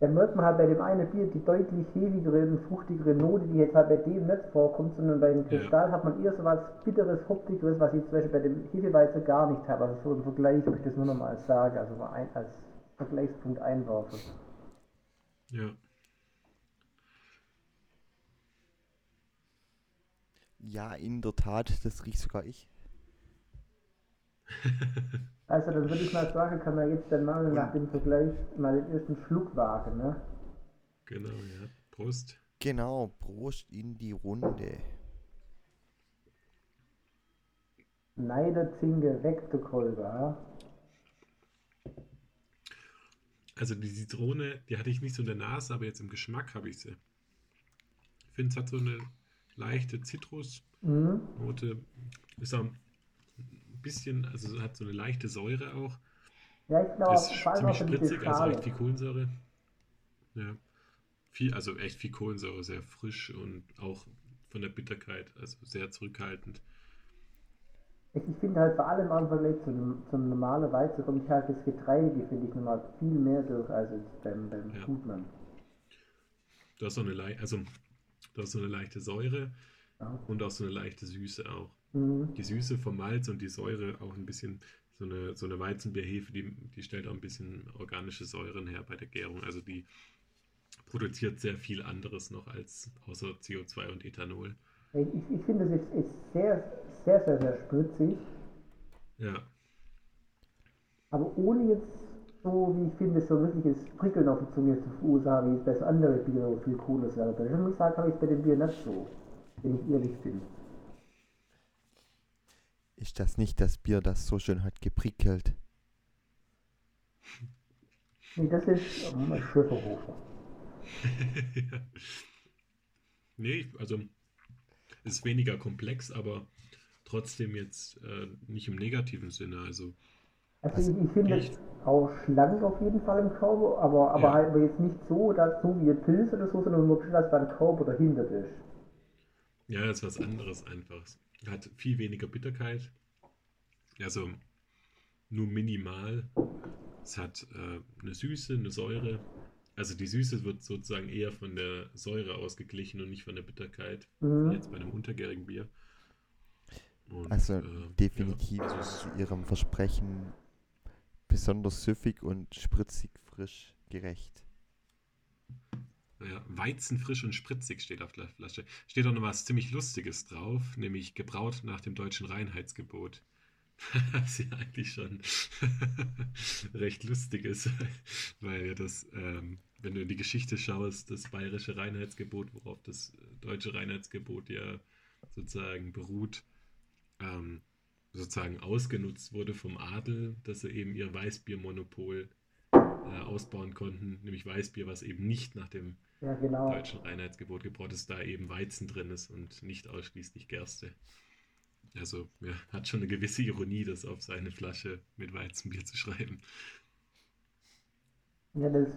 dann merkt man halt bei dem einen Bier die deutlich hefigere und fruchtigere Note, die jetzt halt bei dem nicht vorkommt, sondern bei dem Ja. Kristall hat man eher so was bitteres, hoppigeres, was ich zum Beispiel bei dem Hefeweizen gar nicht habe. Also so im Vergleich, ob ich das nur noch mal sage, also mal ein, als Vergleichspunkt einwerfe. Ja. Ja, in der Tat, das riecht sogar ich. [laughs] Also dann würde ich mal sagen, kann man jetzt dann mal nach dem Vergleich mal den ersten Schluck wagen, ne? Genau, ja. Prost. Genau, Prost in die Runde. Neiderzinge weg, der Kolber? Also die Zitrone, die hatte ich nicht so in der Nase, aber jetzt im Geschmack habe ich sie. Ich finde, es hat so eine leichte Zitrusnote. Mhm. Ist auch ein bisschen, also hat so eine leichte Säure auch. Ja, ich glaube, Ist ziemlich spritzig, also echt viel Kohlensäure. Ja. Viel, also echt viel Kohlensäure, sehr frisch und auch von der Bitterkeit, also sehr zurückhaltend. Ich, ich finde halt vor allem auch im Vergleich zu einem, zu einem normalen Weizen kommt ich halt das Getreide, finde ich nochmal viel mehr durch als beim, beim Ja. Gutmann. Du hast so eine, lei- also, du hast so eine leichte Säure Ja. und auch so eine leichte Süße auch. Mhm. Die Süße vom Malz und die Säure auch ein bisschen, so eine, so eine Weizenbierhefe, die, die stellt auch ein bisschen organische Säuren her bei der Gärung. Also die produziert sehr viel anderes noch als außer CO2 und Ethanol. Ich, ich, finde, es ist, ist sehr, sehr, sehr, sehr spritzig, Ja, aber ohne jetzt so, wie ich finde, so ein richtiges Prickeln auf der Zunge zu verursachen, wie es bei so anderen Bieren wo viel drin ist. Ich muss sagen, habe ich es bei dem Bier nicht so, wenn ich ehrlich bin. Ist das nicht das Bier, das so schön hat geprickelt? Nee, das ist ähm, ein Schöfferhofer. [laughs] ja. Nee, also ist weniger komplex, aber trotzdem jetzt äh, nicht im negativen Sinne. Also Also ich, ich finde es auch schlank auf jeden Fall im Körper, aber, aber Ja. halt jetzt nicht so, dass so wie ein Pilz oder so, sondern wirklich, dass da ein Körper dahinter ist. ja, ist was anderes einfach. Hat viel weniger Bitterkeit. Also nur minimal. Es hat äh, eine Süße, eine Säure. Also die Süße wird sozusagen eher von der Säure ausgeglichen und nicht von der Bitterkeit. Mhm. Jetzt bei einem untergärigen Bier. Und, Also äh, definitiv ja, also zu ihrem Versprechen besonders süffig und spritzig frisch gerecht. Ja, Weizenbier, Weizenfrisch und spritzig steht auf der Flasche. Steht auch noch was ziemlich Lustiges drauf, nämlich gebraut nach dem deutschen Reinheitsgebot. [laughs] Was ja eigentlich schon [laughs] recht lustig ist, [laughs] weil ja das, ähm, wenn du in die Geschichte schaust, das bayerische Reinheitsgebot, worauf das deutsche Reinheitsgebot ja sozusagen beruht, ähm, sozusagen ausgenutzt wurde vom Adel, dass sie eben ihr Weißbiermonopol äh, ausbauen konnten, nämlich Weißbier, was eben nicht nach dem Ja, genau. deutschen Reinheitsgebot gebraut ist, da eben Weizen drin ist und nicht ausschließlich Gerste. Also ja, hat schon eine gewisse Ironie, das auf seine Flasche mit Weizenbier zu schreiben. Ja, das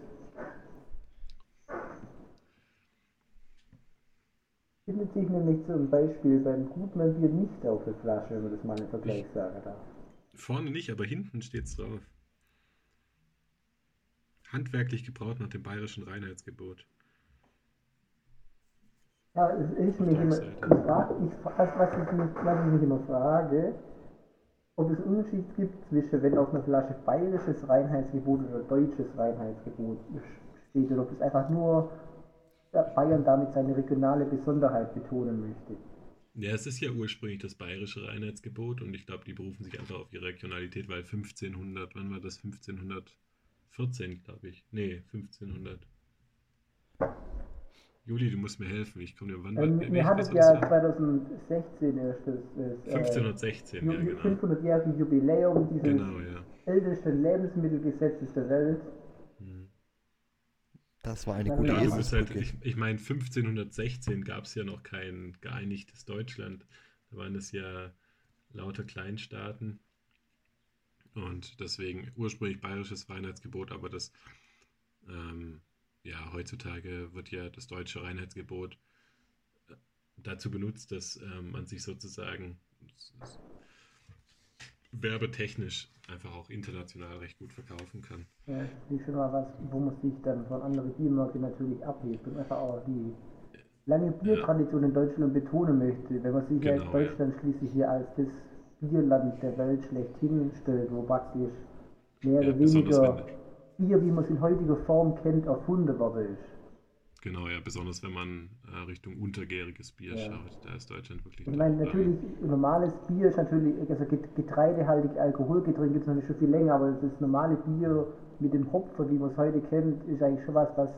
findet sich nämlich zum Beispiel beim Gutmann-Bier nicht auf der Flasche, wenn man das mal im Vergleich sagen darf. Vorne nicht, aber hinten steht es drauf. Handwerklich gebraut nach dem bayerischen Reinheitsgebot. Ja, ist mich immer, ich frage, ich, also was, ich mich, was ich mich immer frage, ob es einen Unterschied gibt zwischen, wenn auf einer Flasche bayerisches Reinheitsgebot oder deutsches Reinheitsgebot steht, oder ob es einfach nur Bayern damit seine regionale Besonderheit betonen möchte. Ja, es ist ja ursprünglich das bayerische Reinheitsgebot und ich glaube, die berufen sich einfach auf ihre Regionalität, weil 1500, wann war das? 1514, glaube ich. Nee, 1500. Juli, du musst mir helfen. Ich komme dir wann Ähm, wir hatten ja das? 2016 erst das, das äh, 1516, ja, Ju- genau. 500-jährige Jubiläum dieses Genau, ja. ältesten Lebensmittelgesetzes der Welt. Hm. Das war eine Ja, gute Ja, Ja, bist halt, ich, ich meine, 1516 gab es ja noch kein geeinigtes Deutschland. Da waren es ja lauter Kleinstaaten. Und deswegen ursprünglich bayerisches Reinheitsgebot, aber das, ähm, ja, heutzutage wird ja das deutsche Reinheitsgebot äh, dazu benutzt, dass ähm, man sich sozusagen werbetechnisch einfach auch international recht gut verkaufen kann. Ja, das ist schon mal was, wo man sich dann von anderen Biermarken natürlich abhebt und einfach auch die lange Biertradition in Deutschland betonen möchte. Wenn man sich ja Genau, ja. Deutschland schließlich hier als das Bierland der Welt schlechthin stellt, wo praktisch mehr Ja, oder weniger Bier, wie man es in heutiger Form kennt, erfunden worden ist. Genau, ja, besonders wenn man äh, Richtung untergäriges Bier Ja. schaut, da ist Deutschland wirklich. Ich meine, natürlich, normales Bier ist natürlich, also get- getreidehaltig Alkoholgetränk gibt es natürlich schon viel länger, aber das normale Bier mit dem Hopfen, wie man es heute kennt, ist eigentlich schon was, was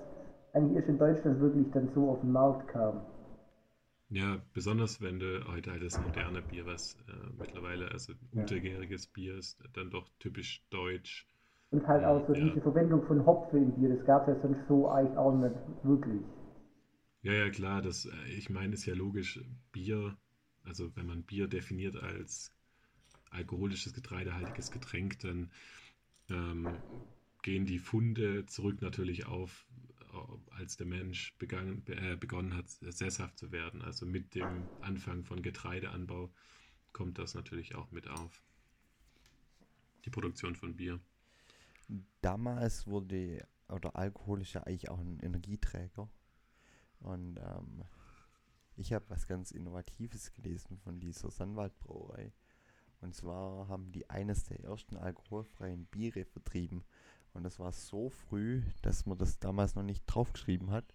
eigentlich erst in Deutschland wirklich dann so auf den Markt kam. Ja, besonders wenn du heute halt das moderne Bier, was äh, mittlerweile also Ja. untergäriges Bier ist, dann doch typisch deutsch. Und halt auch so Ja. diese Verwendung von Hopfen im Bier, das gab es ja sonst so eigentlich auch nicht wirklich. Ja, ja, klar, das, äh, ich meine, ist ja logisch, Bier, also wenn man Bier definiert als alkoholisches, getreidehaltiges Getränk, dann ähm, gehen die Funde zurück natürlich auf, äh, als der Mensch begangen, äh, begonnen hat, sesshaft zu werden. Also mit dem Anfang von Getreideanbau kommt das natürlich auch mit auf. Die Produktion von Bier. Damals wurde, oder Alkohol ist ja eigentlich auch ein Energieträger. Und ähm, ich habe was ganz Innovatives gelesen von dieser Sandwaldbrauerei. Und zwar haben die eines der ersten alkoholfreien Biere vertrieben. Und das war so früh, dass man das damals noch nicht draufgeschrieben hat.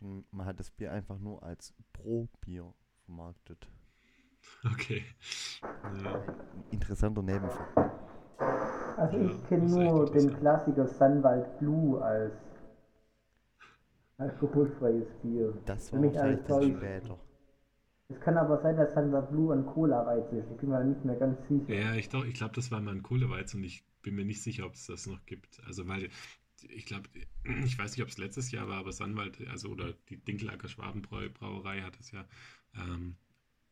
sondern Man hat das Bier einfach nur als Pro-Bier vermarktet. Okay. Ja, interessanter Nebenfakt. Also Ja, ich kenne nur den. Klassiker Sunwald Blue als alkoholfreies Bier. Das Für war mich wahrscheinlich als das später. Es kann aber sein, dass Sunwald Blue ein Cola-Reiz ist. Ich bin mir nicht mehr ganz sicher. Ja, ich, doch- ich glaube, das war mal ein Kohleweiz und ich bin mir nicht sicher, ob es das noch gibt. Also, weil ich glaube, ich weiß nicht, ob es letztes Jahr war, aber Sandwald, also oder die Dinkelacker Schwabenbrauerei hat es ja ähm,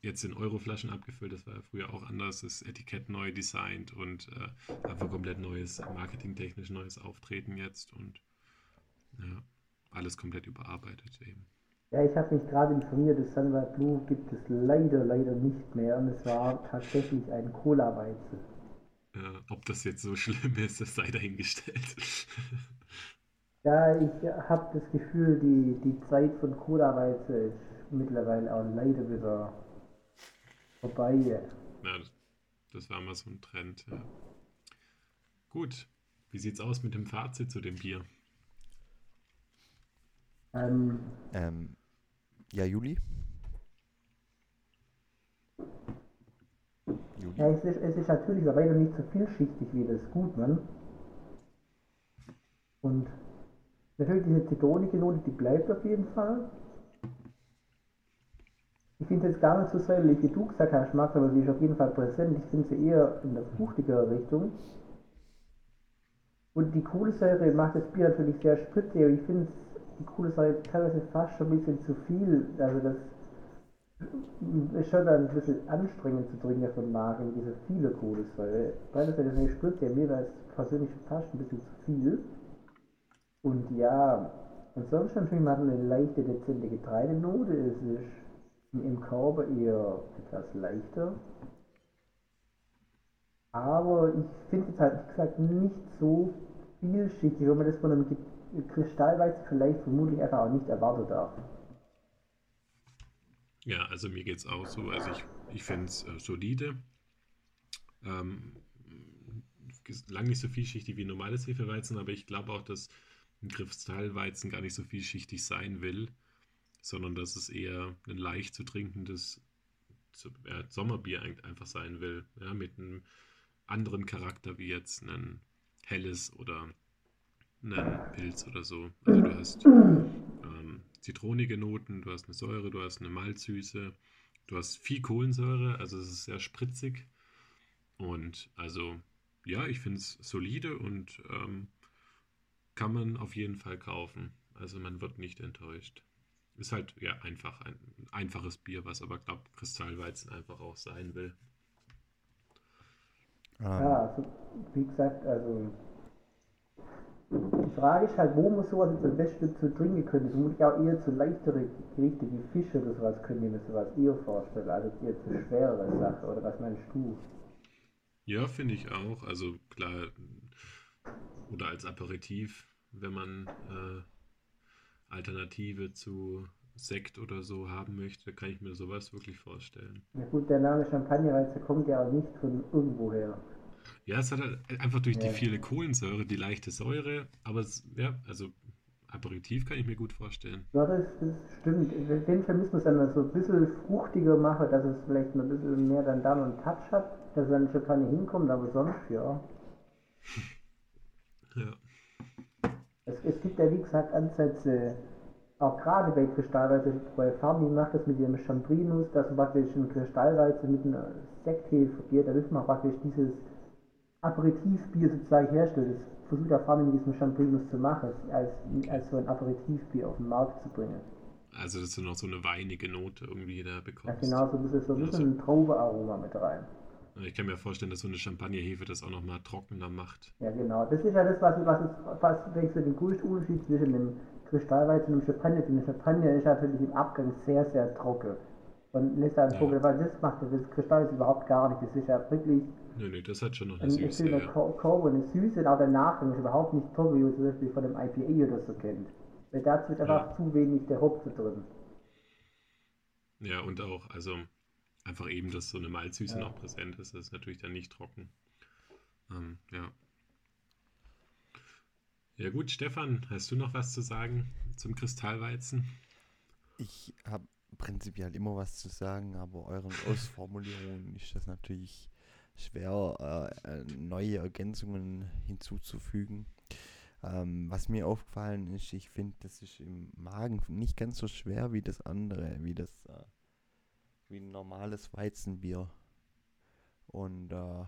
jetzt in Euroflaschen abgefüllt. Das war ja früher auch anders. Das Etikett neu designt und äh, einfach komplett neues, marketingtechnisch neues Auftreten jetzt und ja, alles komplett überarbeitet eben. Ja, ich habe mich gerade informiert, das Sunwald Blue gibt es leider, leider nicht mehr. Und es war tatsächlich ein Cola-Weizen. Äh, ob das jetzt so schlimm ist, das sei dahingestellt. [laughs] Ja, ich habe das Gefühl, die, die Zeit von Cola-Weizen ist mittlerweile auch leider wieder vorbei. Ja, das, war mal so ein Trend. Ja. Gut, wie sieht's aus mit dem Fazit zu dem Bier? Ähm, Ähm, ja, Juli? Juli? ja, es ist, es ist natürlich aber weiter nicht so vielschichtig wie das Gutmann. Und natürlich diese zitronige Note, die bleibt auf jeden Fall. Ich finde es jetzt gar nicht so säuerlich, wie du gesagt hast, Max, aber sie ist auf jeden Fall präsent. Ich finde sie eher in der fruchtigere Richtung. Und die Kohlensäure macht das Bier natürlich sehr spritzig, aber ich finde die Kohlensäure teilweise fast schon ein bisschen zu viel. Also das ist schon ein bisschen anstrengend zu trinken für den Magen, diese viele Kohlensäure. Beiderseits ist nicht spritzig, mir war es persönlich fast ein bisschen zu viel. Und ja, ansonsten natürlich man hat eine leichte, dezente Getreidenote. Es ist im Körper eher etwas leichter. Aber ich finde es halt, wie gesagt, nicht so vielschichtig, wenn man das von einem Kristallweizen vielleicht vermutlich einfach auch nicht erwartet darf. Ja, also mir geht es auch so. Also ich, ich finde es äh, solide. Ähm, lang nicht so vielschichtig wie normales Hefeweizen, aber ich glaube auch, dass ein Kristallweizen gar nicht so vielschichtig sein will, sondern dass es eher ein leicht zu trinkendes Sommerbier ein- einfach sein will. Ja, mit einem anderen Charakter wie jetzt ein helles oder ein Pilz oder so. Also du hast ähm, zitronige Noten, du hast eine Säure, du hast eine Malzsüße, du hast viel Kohlensäure, also es ist sehr spritzig. Und also, ja, ich finde es solide und ähm, kann man auf jeden Fall kaufen. Also man wird nicht enttäuscht. Ist halt ja einfach ein einfaches Bier, was aber glaube Kristallweizen einfach auch sein will. Ähm, Ja, also, wie gesagt, also die Frage ist halt, wo man sowas jetzt am besten zu trinken könnte. Vermutlich auch eher zu leichtere Gerichte wie Fisch oder sowas könnte ich mir sowas eher vorstellen, als eher zu schwerere Sachen. Oder was meinst du? Ja, finde ich auch. Also klar, oder als Aperitif, wenn man äh, Alternative zu Sekt oder so haben möchte, kann ich mir sowas wirklich vorstellen. Ja gut, der Name Champagnerweizen kommt ja auch nicht von irgendwoher. Ja, es hat halt einfach durch die Ja. viele Kohlensäure, die leichte Säure, aber es, ja, also Aperitif kann ich mir gut vorstellen. Ja, das, das stimmt. In dem Fall müssen wir es dann so ein bisschen fruchtiger machen, dass es vielleicht noch ein bisschen mehr dann da einen Touch hat, dass dann Champagner hinkommt, aber sonst ja. [laughs] Ja. Es, es gibt ja, wie gesagt, Ansätze, auch gerade bei Kristallweizen, bei Farmi macht das mit ihrem Chambrinus, dass man praktisch ein Kristallweizen mit einer Sekthefe probiert, da wird man praktisch dieses Aperitivbier sozusagen herstellt. Das versucht der Farmi mit diesem Chambrinus zu machen, als, als so ein Aperitivbier auf den Markt zu bringen. Also, dass du noch so eine weinige Note irgendwie da Ja, bekommst. genau, so ein bisschen, so ein bisschen ein Traubearoma mit rein. Ich kann mir vorstellen, dass so eine Champagnerhefe das auch nochmal trockener macht. Ja, genau. Das ist ja das, was, was, ist, was denkst du, den größten Unterschied zwischen dem Kristallweizen und dem Champagner. Denn der Champagner ist natürlich im Abgang sehr, sehr trocken. Und lässt einen Ja. trocken, weil das macht das Kristallweizen überhaupt gar nicht. Das ist ja wirklich Nö, nö, das hat schon noch eine ein Süße. Ja. Ko- Korb und eine Süße, und auch der Nachgang ist überhaupt nicht trocken, wie man zum Beispiel von dem IPA oder so kennt. Weil dazu ist einfach zu wenig der Hopfen drin. ja, und auch, also einfach eben, dass so eine Malzsüße Ja. noch präsent ist, das ist natürlich dann nicht trocken. Ähm, ja. Ja gut, Stefan, hast du noch was zu sagen zum Kristallweizen? Ich habe prinzipiell immer was zu sagen, aber euren [laughs] Ausformulierungen ist das natürlich schwer, äh, äh, neue Ergänzungen hinzuzufügen. Ähm, was mir aufgefallen ist, ich finde, das ist im Magen nicht ganz so schwer wie das andere, wie das äh, wie ein normales Weizenbier. Und äh,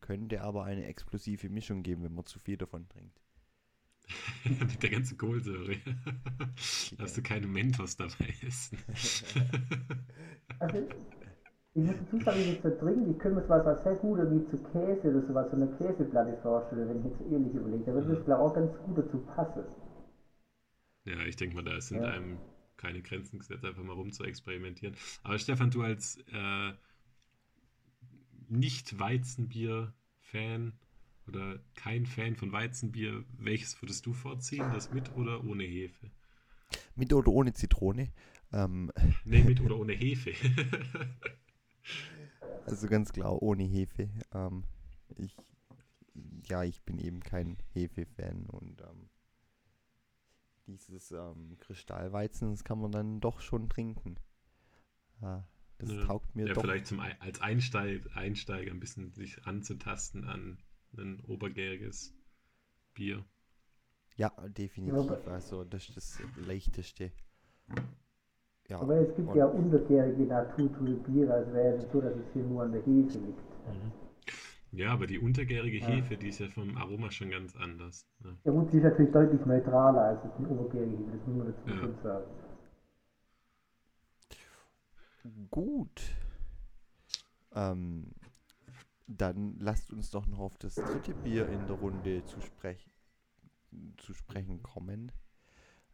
könnte aber eine explosive Mischung geben, wenn man zu viel davon trinkt. Mit [laughs] der ganzen Kohlsäure. Dass [laughs] du keine Mentos dabei essen. [laughs] Also, ich muss dazu sagen, wenn ich so trinke, ich könnte mir sowas als sehr gut irgendwie zu Käse oder sowas, so eine Käseplatte vorstellen, wenn ich jetzt ehrlich überlege. Da würde das, glaube ich, auch ganz gut dazu passen. Ja, ich denke mal, da sind Ja. einem keine Grenzen gesetzt, einfach mal rum zu experimentieren. Aber Stefan, du als äh, Nicht-Weizenbier-Fan oder kein Fan von Weizenbier, welches würdest du vorziehen? Das mit oder ohne Hefe? Mit oder ohne Zitrone. Ähm, [laughs] Nee, mit oder ohne Hefe. [laughs] Also ganz klar, ohne Hefe. Ähm, ich, ja, ich bin eben kein Hefe-Fan und ähm, dieses ähm, Kristallweizen, das kann man dann doch schon trinken. Ja, das Ja. taugt mir ja, doch. vielleicht zum, als Einsteig, Einsteiger ein bisschen sich ranzutasten an ein obergäriges Bier. Ja, definitiv. Also das ist das leichteste. Ja, Aber es gibt ja untergärige naturtrübe Biere, also wäre es so, dass es hier nur an der Hefe liegt. Ja, aber die untergärige Ja. Hefe, die ist ja vom Aroma schon ganz anders. ne? Ja gut, sie ist natürlich deutlich neutraler als das obergärige Hefe, das muss man dazu Ja. sagen. Gut. Ähm, dann lasst uns doch noch auf das dritte Bier in der Runde zu, sprech zu sprechen kommen.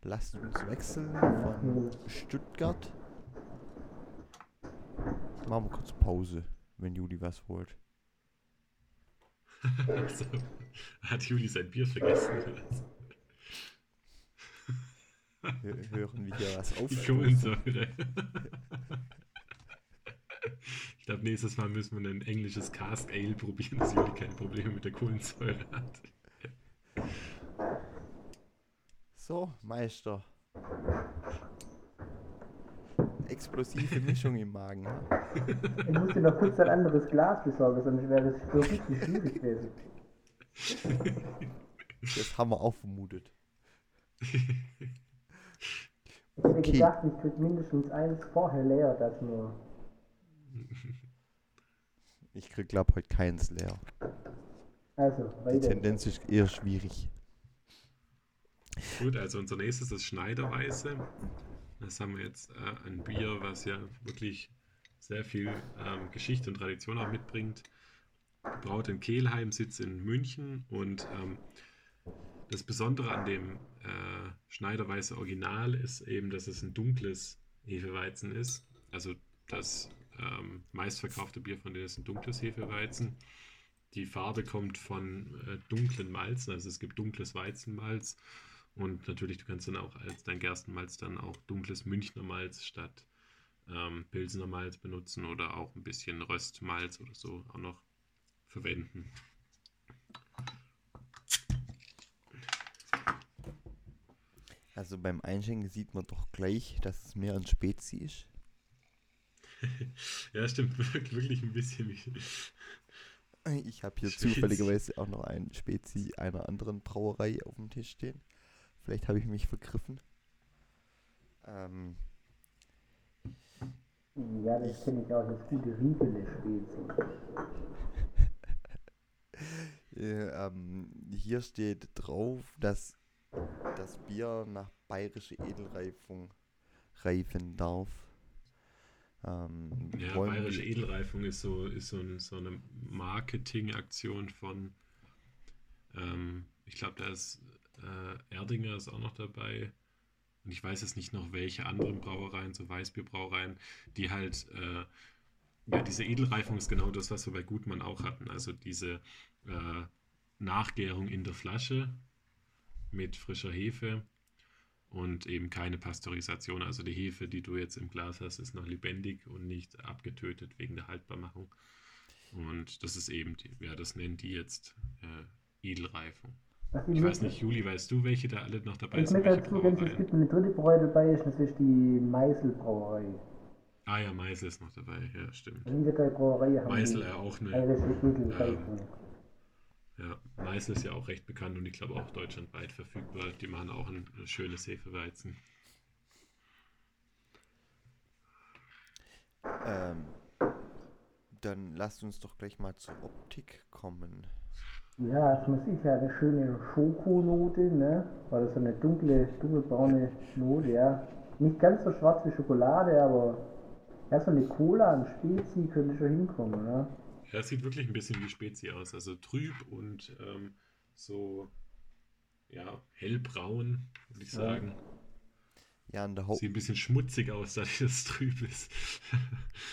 Lasst uns wechseln von Stuttgart. Machen wir kurz Pause, wenn Juli was holt. Also, hat Juli sein Bier vergessen? Hö- Hören wir hier was Die aufstoßen. Kohlensäure. Ich glaube, nächstes Mal müssen wir ein englisches Cask Ale probieren, dass Juli keine Probleme mit der Kohlensäure hat. So, Meister. Explosive Mischung im Magen. Ich musste noch kurz ein anderes Glas besorgen, sonst wäre das so richtig schwierig gewesen. Das haben wir auch vermutet. Ich hätte Okay. gedacht, ich krieg mindestens eins vorher leer, dass nur. Ich krieg, glaub, heute keins leer. Also, Die weiter. Tendenz ist eher schwierig. Gut, also unser nächstes ist Schneiderweiße. Das haben wir jetzt äh, ein Bier, was ja wirklich sehr viel ähm, Geschichte und Tradition auch mitbringt. Braut in Kelheim, sitzt in München und ähm, das Besondere an dem äh, Schneiderweiße Original ist eben, dass es ein dunkles Hefeweizen ist. Also das ähm, meistverkaufte Bier von denen ist ein dunkles Hefeweizen. Die Farbe kommt von äh, dunklen Malzen, also es gibt dunkles Weizenmalz und natürlich, du kannst dann auch als dein Gerstenmalz dann auch dunkles Münchner Malz statt ähm, Pilsener Malz benutzen oder auch ein bisschen Röstmalz oder so auch noch verwenden. Also beim Einschenken sieht man doch gleich, dass es mehr ein Spezi ist. [laughs] Ja, stimmt, [laughs] wirklich, ein bisschen. Ich habe hier Spezi. zufälligerweise auch noch ein Spezi einer anderen Brauerei auf dem Tisch stehen. Vielleicht habe ich mich vergriffen. Ähm, Ja, das kenne ich auch, das gute Riegele-Spezi. äh, [laughs] ähm, hier steht drauf, dass das Bier nach bayerischer Edelreifung reifen darf. Ähm, Ja, bayerische Edelreifung ist so, ist so, ein, so eine Marketingaktion von, ähm, ich glaube, da ist äh, Erdinger ist auch noch dabei. Und ich weiß jetzt nicht noch, welche anderen Brauereien, so Weißbierbrauereien, die halt, äh, ja, diese Edelreifung ist genau das, was wir bei Gutmann auch hatten. Also diese äh, Nachgärung in der Flasche mit frischer Hefe und eben keine Pasteurisation. Also die Hefe, die du jetzt im Glas hast, ist noch lebendig und nicht abgetötet wegen der Haltbarmachung. Und das ist eben, die, ja, das nennen die jetzt äh, Edelreifung. Ich weiß nicht, Juli, weißt du, welche da alle noch dabei Ich sind? möchte Welche dazu ergänzen, es gibt eine dritte Brauerei dabei, das ist die Meißel-Brauerei. Ah ja, Meißel ist noch dabei, ja, stimmt. Drei Brauereien haben Meißel ja auch eine, Edelreifung. ja, Meißel ist ja auch recht bekannt und ich glaube auch deutschlandweit verfügbar. Die machen auch ein, ein schönes Hefeweizen. Ähm, dann lasst uns doch gleich mal zur Optik kommen. Ja, es muss ich ja eine schöne Schokonote, ne? Oder so eine dunkle, dunkelbraune Note, ja. Nicht ganz so schwarz wie Schokolade, aber ja, so eine Cola, ein Spezi könnte schon hinkommen, ne? Ja, es sieht wirklich ein bisschen wie Spezi aus. Also trüb und ähm, so, ja, hellbraun, würde ich Ja. sagen. Ja, an der, Hau Sieht ein bisschen schmutzig aus, dadurch, dass es trüb ist.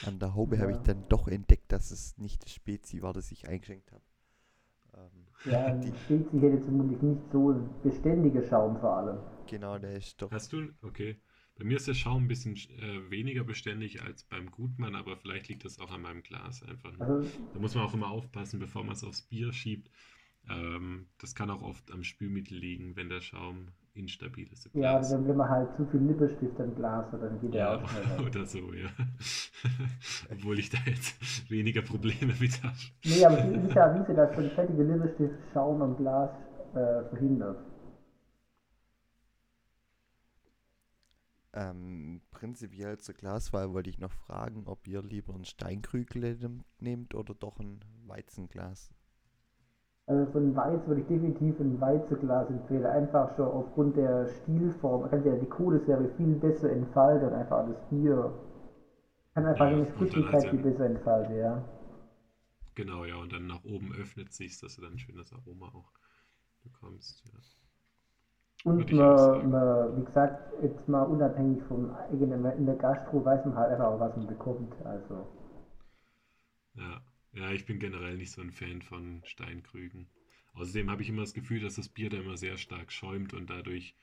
an der Haube habe ich Ja. dann doch entdeckt, dass es nicht das Spezi war, das ich eingeschenkt habe. Ja, [laughs] Die- Spezi hätte zumindest nicht so ein beständiger Schaum vor allem. genau, der ist doch. Hast du? Okay. Bei mir ist der Schaum ein bisschen äh, weniger beständig als beim Gutmann, aber vielleicht liegt das auch an meinem Glas einfach. nur. Also, Da muss man auch immer aufpassen, bevor man es aufs Bier schiebt. Ähm, das kann auch oft am Spülmittel liegen, wenn der Schaum Ja, Glas. Ja, wenn man halt zu viel Lippenstift im Glas hat, dann geht ja, der auch schneller. [laughs] Oder so, ja. [laughs] Obwohl ich da jetzt weniger Probleme mit habe. Nee, aber es ist ja erwiesen, dass so ein fettiger Lippenstift Schaum am Glas äh, verhindert. Ähm, prinzipiell zur Glaswahl wollte ich noch fragen, ob ihr lieber ein Steinkrügel nehmt oder doch ein Weizenglas. Also von Weiz würde ich definitiv ein Weizenglas empfehlen. Einfach schon aufgrund der Stilform. Man kann ja die Kohlensäure viel besser entfalten und einfach das Bier kann einfach ja, eine Flüssigkeit viel besser entfalten, ja. Genau, ja, und dann nach oben öffnet sich, dass du dann ein schönes Aroma auch bekommst, ja. Und man, man, wie gesagt, jetzt mal unabhängig vom eigenen, in der Gastro weiß man halt einfach, was man bekommt. Also. Ja, ja, ich bin generell nicht so ein Fan von Steinkrügen. Außerdem habe ich immer das Gefühl, dass das Bier da immer sehr stark schäumt und dadurch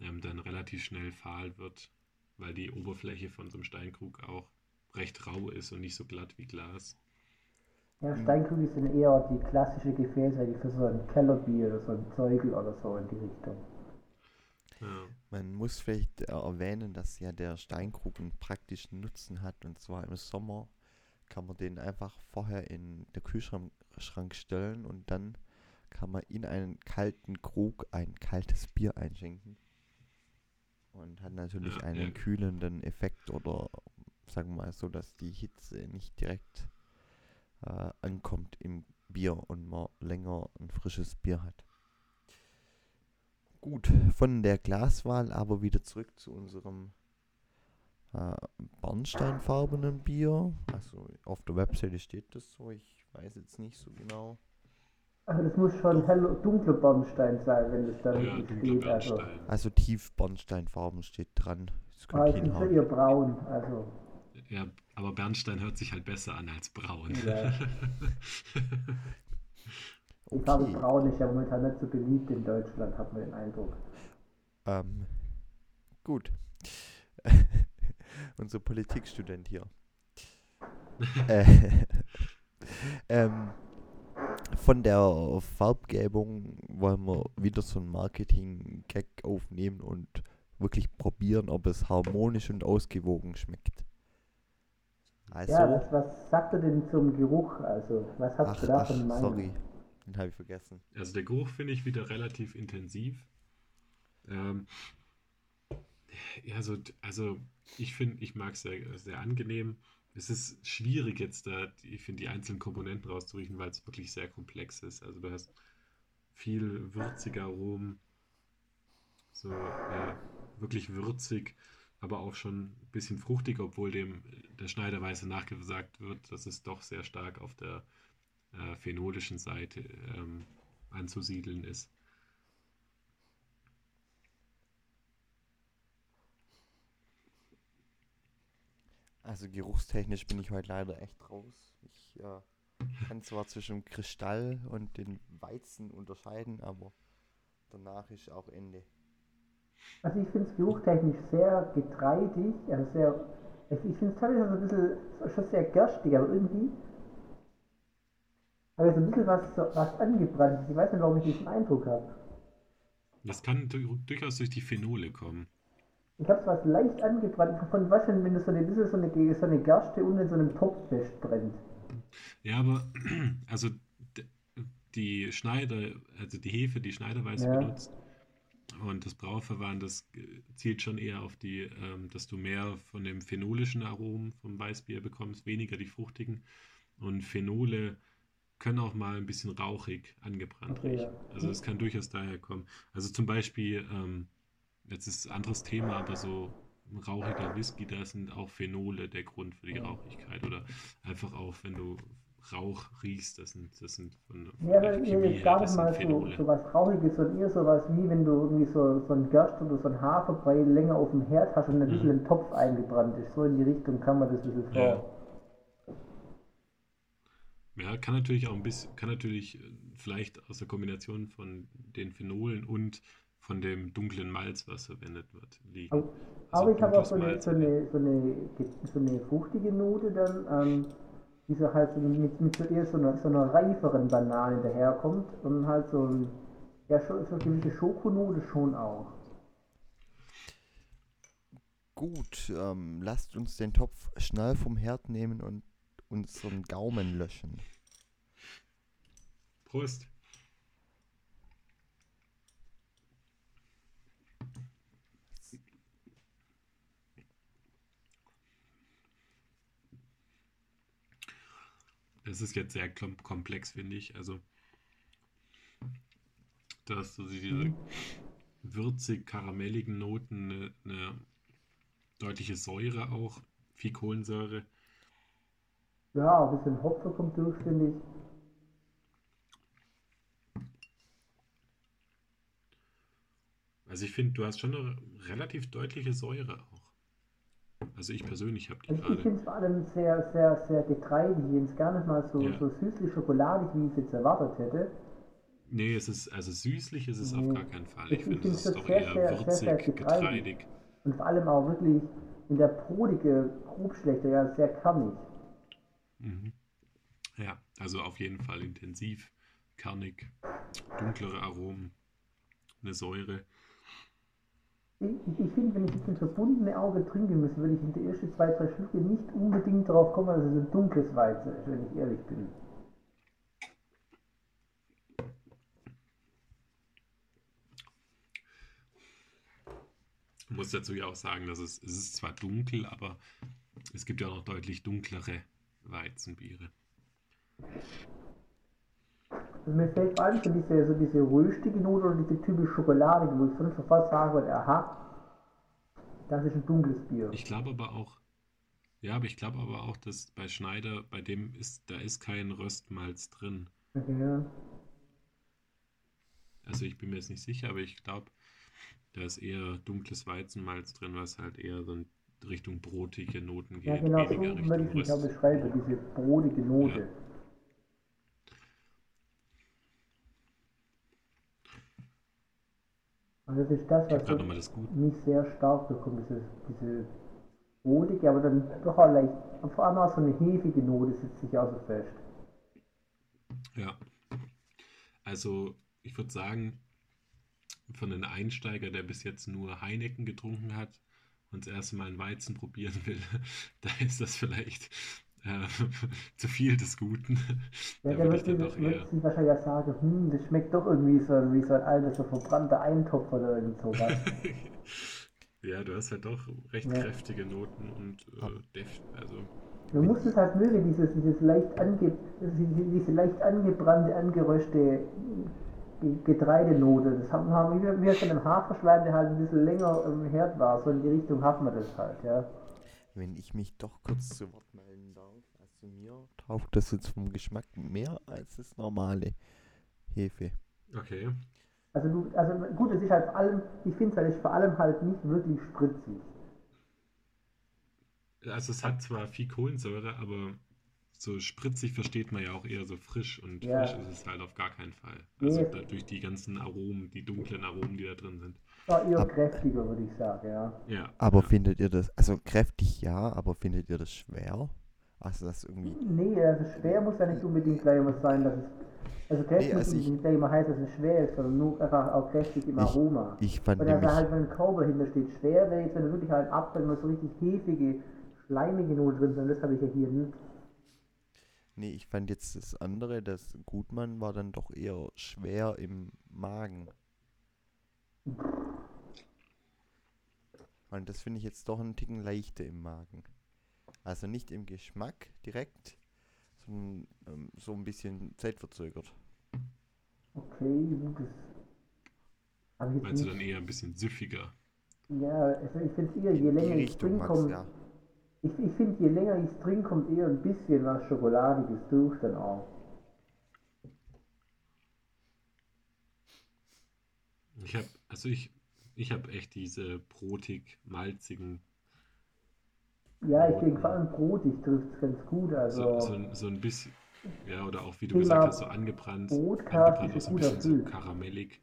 ähm, dann relativ schnell fahl wird, weil die Oberfläche von so einem Steinkrug auch recht rau ist und nicht so glatt wie Glas. Ja, Steinkrüge sind eher die klassische Gefäße, die für so ein Kellerbier oder so ein Zeugel oder so in die Richtung. Man muss vielleicht erwähnen, dass ja der Steinkrug einen praktischen Nutzen hat. Und zwar im Sommer kann man den einfach vorher in den Kühlschrank stellen und dann kann man in einen kalten Krug ein kaltes Bier einschenken. Und hat natürlich einen kühlenden Effekt oder sagen wir mal so, dass die Hitze nicht direkt äh, ankommt im Bier und man länger ein frisches Bier hat. Gut, von der Glaswahl aber wieder zurück zu unserem äh, bernsteinfarbenen Bier. Also auf der Webseite steht das so, ich weiß jetzt nicht so genau. Also das muss schon hell, dunkler Bernstein sein, wenn das da ja, steht. Also. also tief Bernsteinfarben steht dran. Das ah, ich bin eher braun, also. Ja, aber Bernstein hört sich halt besser an als braun. Ja. [laughs] Die okay. Farbe Braun ist ja momentan nicht so beliebt in Deutschland, hat man den Eindruck. Ähm, gut. [laughs] Unser Politikstudent hier. [laughs] äh, [laughs] ähm, von der Farbgebung wollen wir wieder so ein Marketing-Gag aufnehmen und wirklich probieren, ob es harmonisch und ausgewogen schmeckt. Also, ja, was, was sagt er denn zum Geruch? Also, was hast ach, du da von? Sorry, den habe ich vergessen. Also der Geruch finde ich wieder relativ intensiv. Ähm, ja, also, also ich finde, ich mag es sehr, sehr angenehm. Es ist schwierig jetzt da, ich finde, die einzelnen Komponenten rauszuriechen, weil es wirklich sehr komplex ist. Also du hast viel würziger Aromen, so ja, wirklich würzig, aber auch schon ein bisschen fruchtig, obwohl dem der Schneiderweise nachgesagt wird, dass es doch sehr stark auf der äh, phenolischen Seite ähm, anzusiedeln ist. Also geruchstechnisch bin ich heute leider echt raus. Ich äh, kann zwar zwischen Kristall und den Weizen unterscheiden, aber danach ist auch Ende. Also ich finde es geruchtechnisch sehr getreidig, also sehr, ich finde es teilweise so ein bisschen schon sehr gerstig, aber irgendwie aber so ein bisschen was, was angebrannt ist. Ich weiß nicht, warum ich diesen Eindruck habe. Das kann durchaus durch die Phenole kommen. Ich habe es was leicht angebrannt. Von was denn, wenn du so eine, bisschen so eine, so eine Gerste unten in so einem Topf festbrennt? Ja, aber [clears throat] also die Schneider, also die Hefe, die Schneiderweise ja. benutzt und das Brauverfahren, das zielt schon eher auf die, ähm, dass du mehr von dem phenolischen Aromen vom Weißbier bekommst, weniger die fruchtigen. Und Phenole können auch mal ein bisschen rauchig angebrannt okay, riechen. Ja. Also es kann durchaus daher kommen. Also zum Beispiel, ähm, jetzt ist ein anderes Thema, aber so ein rauchiger Whisky, da sind auch Phenole der Grund für die ja. Rauchigkeit. Oder einfach auch, wenn du Rauch riechst, das sind, das sind von, von ja, der Chemie her, das mal Phenole. So, so was Rauchiges und eher sowas wie, wenn du irgendwie so, so ein Gerst oder so ein Haferbrei länger auf dem Herd hast und ein bisschen mhm. im Topf eingebrannt ist. So in die Richtung kann man das ein bisschen vor. Ja. Ja, kann natürlich auch ein bisschen, kann natürlich äh, vielleicht aus der Kombination von den Phenolen und von dem dunklen Malz, was verwendet wird, liegen. Aber, also aber ich habe auch so eine, so, eine, so, eine, so eine fruchtige Note dann, ähm, die so halt so mit, mit so eher so einer, so einer reiferen Banane daherkommt und halt so ein, ja, schon, so eine gewisse Schokonote schon auch. Gut, ähm, lasst uns den Topf schnell vom Herd nehmen und unseren Gaumen löschen. Prost. Das ist jetzt sehr komplex, finde ich. Also, dass du diese würzig-karamelligen Noten, eine, eine deutliche Säure auch, viel Kohlensäure. Ja, ein bisschen Hopfen kommt durch, finde ich. Also ich finde, du hast schon eine relativ deutliche Säure. Also ich persönlich habe die Also ich gerade. finde es vor allem sehr, sehr, sehr getreidig, jetzt gar nicht mal so, Ja. so süßlich-schokoladig, wie ich es jetzt erwartet hätte. Nee, es ist, also süßlich ist es Nee. auf gar keinen Fall. Ich- Ich finde, ich finde es ist es doch sehr, eher sehr, sehr, sehr würzig, getreidig. getreidig. Und vor allem auch wirklich in der brodige Grobschlechte, ja, sehr kernig. Mhm. Ja, also auf jeden Fall intensiv, kernig, dunklere Aromen, eine Säure. Ich, finde, wenn ich jetzt ins verbundene Auge trinken müsste, würde ich in die ersten zwei, drei Schlücke nicht unbedingt darauf kommen, dass es ein dunkles Weizen ist, wenn ich ehrlich bin. Ich muss dazu ja auch sagen, dass es, es ist zwar dunkel, aber es gibt ja auch noch deutlich dunklere Weizenbiere. Mir fällt vor allem so diese, so diese röstige Note oder diese typisch schokoladige, wo ich sonst sofort sagen würde, aha, das ist ein dunkles Bier. Ich glaube aber auch, ja, aber ich glaube aber auch, dass bei Schneider, bei dem ist, da ist kein Röstmalz drin. Okay, ja. Also ich bin mir jetzt nicht sicher, aber ich glaube, da ist eher dunkles Weizenmalz drin, was halt eher so in Richtung brotige Noten ja, geht, genau so würde ich es Röst. beschreiben, diese brodige Note. Ja. Also das ist das, was so das nicht sehr stark bekommt, diese, diese brodige, aber dann doch auch leicht, und vor allem auch so eine hefige Note sitzt sich auch so fest. Ja. Also ich würde sagen, von einem Einsteiger, der bis jetzt nur Heineken getrunken hat und das erste Mal einen Weizen probieren will, [laughs] da ist das vielleicht äh, [laughs] zu viel des Guten. Ja, Da der würde wird, ich dann sich- doch eher. wahrscheinlich auch sagen, hm, das schmeckt doch irgendwie so wie so ein alter, so verbrannter Eintopf oder irgend sowas. [laughs] Ja, du hast halt doch recht Ja. kräftige Noten und äh, def also Du musst es halt mögen, dieses, dieses leicht ange, diese, leicht angebrannte, angeröschte Ge- Getreidenote. Das haben, haben wir, wir von einem Haferschleim, der halt ein bisschen länger im Herd war. So in die Richtung haben wir das halt, ja. Wenn ich mich doch kurz zu Wort melden darf, also mir taugt das jetzt vom Geschmack mehr als das normale Hefe. okay. Also du, also gut, es ist halt vor allem, ich finde es halt vor allem halt nicht wirklich spritzig. Also es hat zwar viel Kohlensäure, aber so spritzig versteht man ja auch eher so frisch und Ja. frisch ist es halt auf gar keinen Fall. Also Nee. durch die ganzen Aromen, die dunklen Aromen, die da drin sind. War eher kräftiger, würde ich sagen, ja. Ja. Aber ja. findet ihr das, also kräftig ja, aber findet ihr das schwer? Also das irgendwie, Nee, also schwer muss ja nicht unbedingt gleich immer sein, dass es. Also kräftig Nee, muss also nicht unbedingt gleich immer heißen, dass es schwer ist, sondern nur einfach auch kräftig im Ich- Aroma. ich fand Oder da halt, wenn ein Körper hinter steht, schwer wäre jetzt, wenn du wirklich halt Apfel nur so richtig hefige, schleimige Note drin sind, das habe ich ja hier nicht. nee, ich fand jetzt das andere, das Gutmann war dann doch eher schwer im Magen. Und das finde ich jetzt doch einen Ticken leichter im Magen. Also nicht im Geschmack direkt, sondern ähm, so ein bisschen zeitverzögert. Okay, gut, ich jetzt Meinst du dann eher ein bisschen süffiger? Ja, also ich finde eher, je länger ich Richtung, drin Max, komme, ja. ich, ich finde, je länger ich drin kommt eher ein bisschen was Schokoladiges durch dann auch. Ich habe, also ich, ich habe echt diese brotig, malzigen, Ja, ich denke vor allem brotig trifft es ganz gut. so, Also so, ein- so ein bisschen, ja, oder auch wie du gesagt hast, so angebrannt, Brotkarte angebrannt ist so ein ein bisschen so karamellig.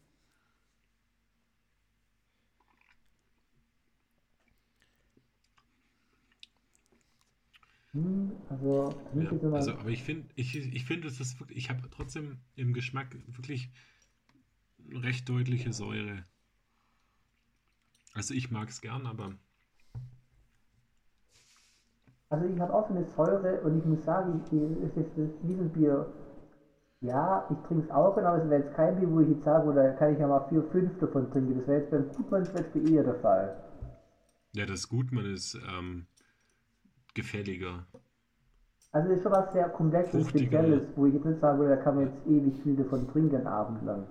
Hm, also, Ja, so also, aber ich finde, ich, ich finde, es ist wirklich, ich habe trotzdem im Geschmack wirklich recht deutliche Säure. Also ich mag es gern, aber Also ich habe auch so eine Säure und ich muss sagen, ich, es ist das Wiesenbier, ja, ich trinke es auch, aber es wäre jetzt kein Bier, wo ich jetzt sage, oder kann ich ja mal vier, fünf davon trinken. Das wäre jetzt beim Gutmann zum Beispiel eher der Fall. Ja, das Gutmann ist ähm, gefälliger. Also es ist schon was sehr komplexes Fruchtiger. Spezielles, wo ich jetzt nicht sagen würde, da kann man jetzt ewig viel davon trinken, abendlang.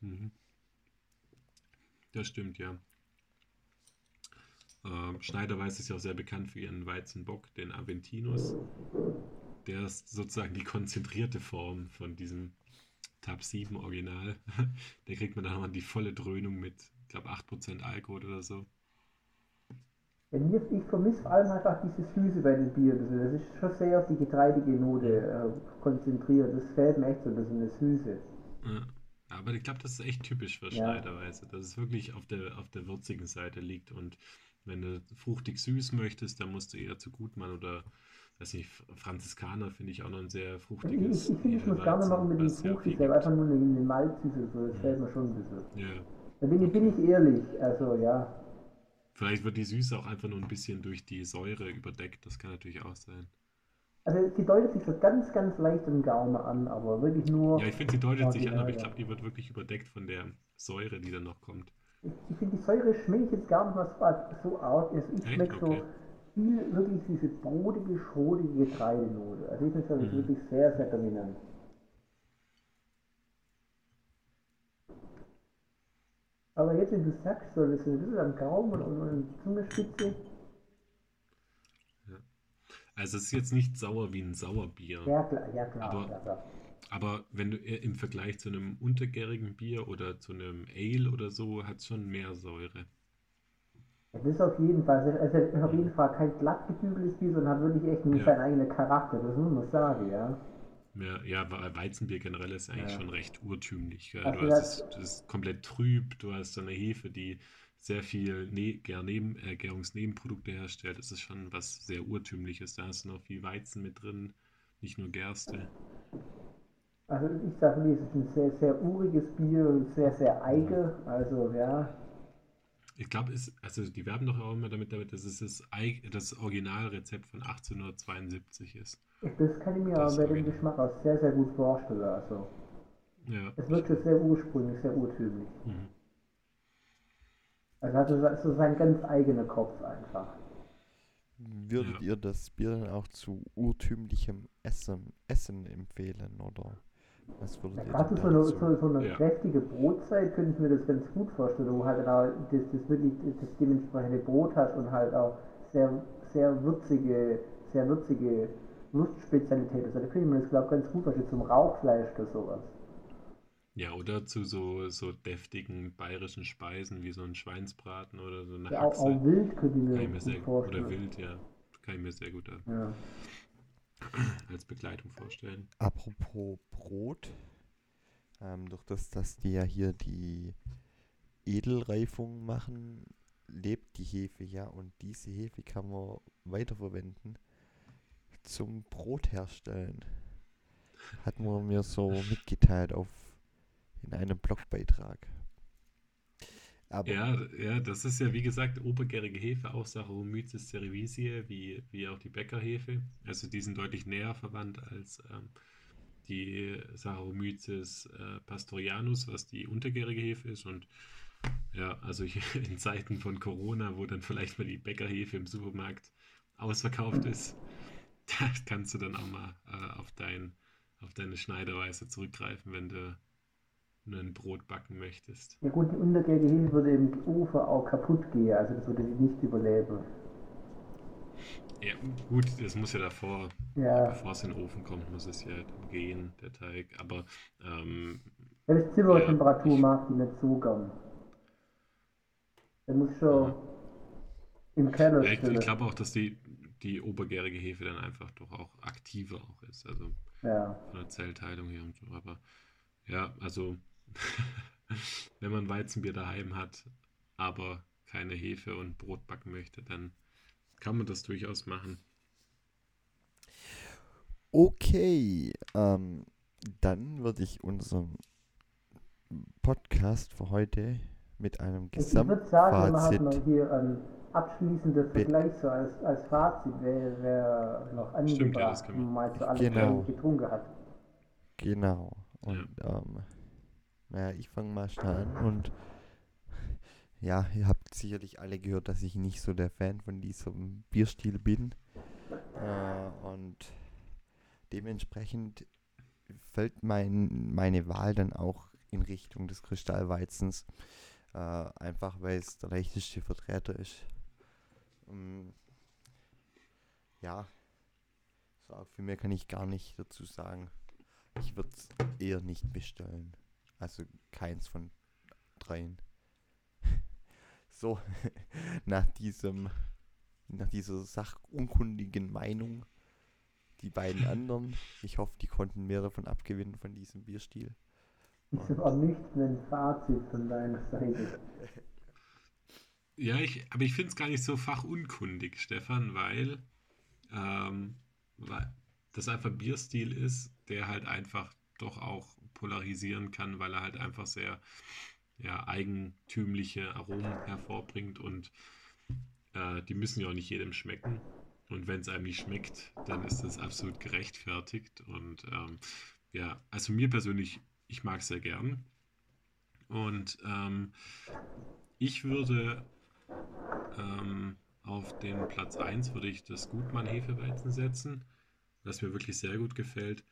Mhm. Das stimmt, ja. Ähm, Schneiderweiß ist ja auch sehr bekannt für ihren Weizenbock, den Aventinus. Der ist sozusagen die konzentrierte Form von diesem Tab 7 Original. [laughs] Da kriegt man dann nochmal die volle Dröhnung mit, ich glaube, 8% Alkohol oder so. Ja, ich vermisse vor allem einfach diese Süße bei den Bieren. Das ist schon sehr auf die getreidige Note äh, konzentriert. Das fällt mir echt so, das ist eine Süße. Ja. Aber ich glaube, das ist echt typisch für Ja. Dass es wirklich auf der, auf der würzigen Seite liegt. Und wenn du fruchtig süß möchtest, dann musst du eher zu Gutmann oder, weiß nicht, Franziskaner finde ich auch noch ein sehr Ich, ich, fruchtiges ich finde, es muss gar nicht mal unbedingt was sehr fruchtig gibt. einfach nur eine, eine Malzsüße. So, das fällt mir schon ein bisschen. Ja. Da bin ich, bin ich ehrlich. Also ja. Vielleicht wird die Süße auch einfach nur ein bisschen durch die Säure überdeckt. Das kann natürlich auch sein. Also sie deutet sich so ganz, ganz leicht im Gaumen an, aber wirklich nur. Ja, ich finde, sie deutet sich an, aber ich glaube, die wird wirklich überdeckt von der Säure, die dann noch kommt. Ich, finde, die Säure schmeckt jetzt gar nicht so, arg- so arg. Also ich schmecke Okay. so viel wirklich diese brotige, schrotige Getreidenote. Also ich finde das Mhm. wirklich sehr, sehr dominant. Aber jetzt, wenn du sagst, so das ist ein bisschen am Gaumen und, und Zungenspitze, Also es ist jetzt nicht sauer wie ein Sauerbier. ja klar, ja klar, Aber- klar, klar. Aber wenn du eher im Vergleich zu einem untergärigen Bier oder zu einem Ale oder so, hat es schon mehr Säure. Ja, Das ist auf jeden Fall, es ist auf jeden Fall kein glatt gebügeltes Bier, sondern hat wirklich echt Ja. seinen eigenen Charakter, das muss man sagen, ja. Ja, weil Weizenbier generell ist eigentlich Ja. schon recht urtümlich. Gell? Also Du das- hast es, das ist komplett trüb, du hast so eine Hefe, die sehr viel ne äh, Gärungsnebenprodukte herstellt. Das ist schon was sehr urtümliches. Da hast du noch viel Weizen mit drin, nicht nur Gerste. Also ich sage wirklich, es ist ein sehr, sehr uriges Bier und sehr, sehr eigen, also ja. Ich glaube, es, also die werben doch auch immer damit, damit dass es das, Eig- das Originalrezept von 1872 ist. Das kann ich mir Das aber bei dem. Geschmack auch sehr, sehr gut vorstellen, also. Ja. Es wirkt schon sehr ursprünglich, sehr urtümlich. Mhm. Also hat so, so sein ganz eigener Kopf einfach. Würdet Ja. ihr das Bier dann auch zu urtümlichem Essen, Essen empfehlen oder was würdet Ja, ihr Gerade so eine, so, so eine Ja. kräftige Brotzeit könnte ich mir das ganz gut vorstellen, wo halt auch das, das wirklich das dementsprechende Brot hast und halt auch sehr, sehr würzige, sehr würzige Lustspezialität. Also da könnte ich mir das glaube ich ganz gut vorstellen, zum Rauchfleisch oder sowas. Ja, oder zu so, so deftigen bayerischen Speisen wie so ein Schweinsbraten oder so eine Ja, auch, Haxe. auch wild könnte ich Kann mir ich mir gut sehr, oder vorstellen. wild, ja. Kann ich mir sehr gut äh, Ja. [clears throat] als Begleitung vorstellen. Apropos Brot, ähm, durch das, dass die ja hier die Edelreifung machen, lebt die Hefe ja und diese Hefe kann man weiterverwenden zum Brot herstellen. Hat man mir so [laughs] mitgeteilt auf in einem Blogbeitrag. Aber Ja, ja, das ist ja wie gesagt obergärige Hefe, auch Saccharomyces cerevisiae, wie, wie auch die Bäckerhefe. Also die sind deutlich näher verwandt als ähm, die Saccharomyces äh, pastorianus, was die untergärige Hefe ist. Und ja, also [laughs] in Zeiten von Corona, wo dann vielleicht mal die Bäckerhefe im Supermarkt ausverkauft ist, [laughs] da kannst du dann auch mal äh, auf dein, auf deine Schneiderweise zurückgreifen, wenn du ein Brot backen möchtest. ja gut, die untergärige Hefe würde im Ofen auch kaputt gehen, also das würde sie nicht überleben. Ja, gut, das muss ja davor, Ja, bevor es in den Ofen kommt, muss es ja dann gehen, der Teig. Aber ähm, selbst Zimmertemperatur Ja, ich- mag die nicht so gern. Der muss schon im Keller ja, ich, stehen. ich glaube auch, dass die, die obergärige Hefe dann einfach doch auch aktiver auch ist, also Ja. von der Zellteilung her und so. Aber ja, also [laughs] wenn man Weizenbier daheim hat, aber keine Hefe und Brot backen möchte, dann kann man das durchaus machen. okay, ähm, dann würde ich unseren Podcast für heute mit einem Ich, ich würde sagen, wir machen Gesamtfazit. noch hier einen abschließender Vergleich so als, als Fazit wäre wär noch angebracht, Stimmt, ja, mal zu allem Genau. getrunken hat. Genau. Und ähm, naja, ich fange mal schnell an und ja, ihr habt sicherlich alle gehört, dass ich nicht so der Fan von diesem Bierstil bin. Äh, und dementsprechend fällt mein, meine Wahl dann auch in Richtung des Kristallweizens. Äh, einfach weil es der leichteste Vertreter ist. Ähm, ja, so viel mehr kann ich gar nicht dazu sagen. Ich würde es eher nicht bestellen. Also keins von dreien. [laughs] So, [laughs] nach diesem, nach dieser sachunkundigen Meinung, die beiden [laughs] anderen, ich hoffe, die konnten mehr davon abgewinnen von diesem Bierstil. Zum ernüchternden Fazit von deiner Seite. Ja, ich, aber ich finde es gar nicht so fachunkundig, Stefan, weil, ähm, weil das einfach ein Bierstil ist, der halt einfach doch auch polarisieren kann, weil er halt einfach sehr ja, eigentümliche Aromen hervorbringt und äh, die müssen ja auch nicht jedem schmecken. Und wenn es einem nicht schmeckt, dann ist das absolut gerechtfertigt. Und ähm, ja, also mir persönlich, ich mag es sehr gern. Und ähm, ich würde ähm, auf den Platz 1 würde ich das Gutmann Hefeweizen setzen, was mir wirklich sehr gut gefällt,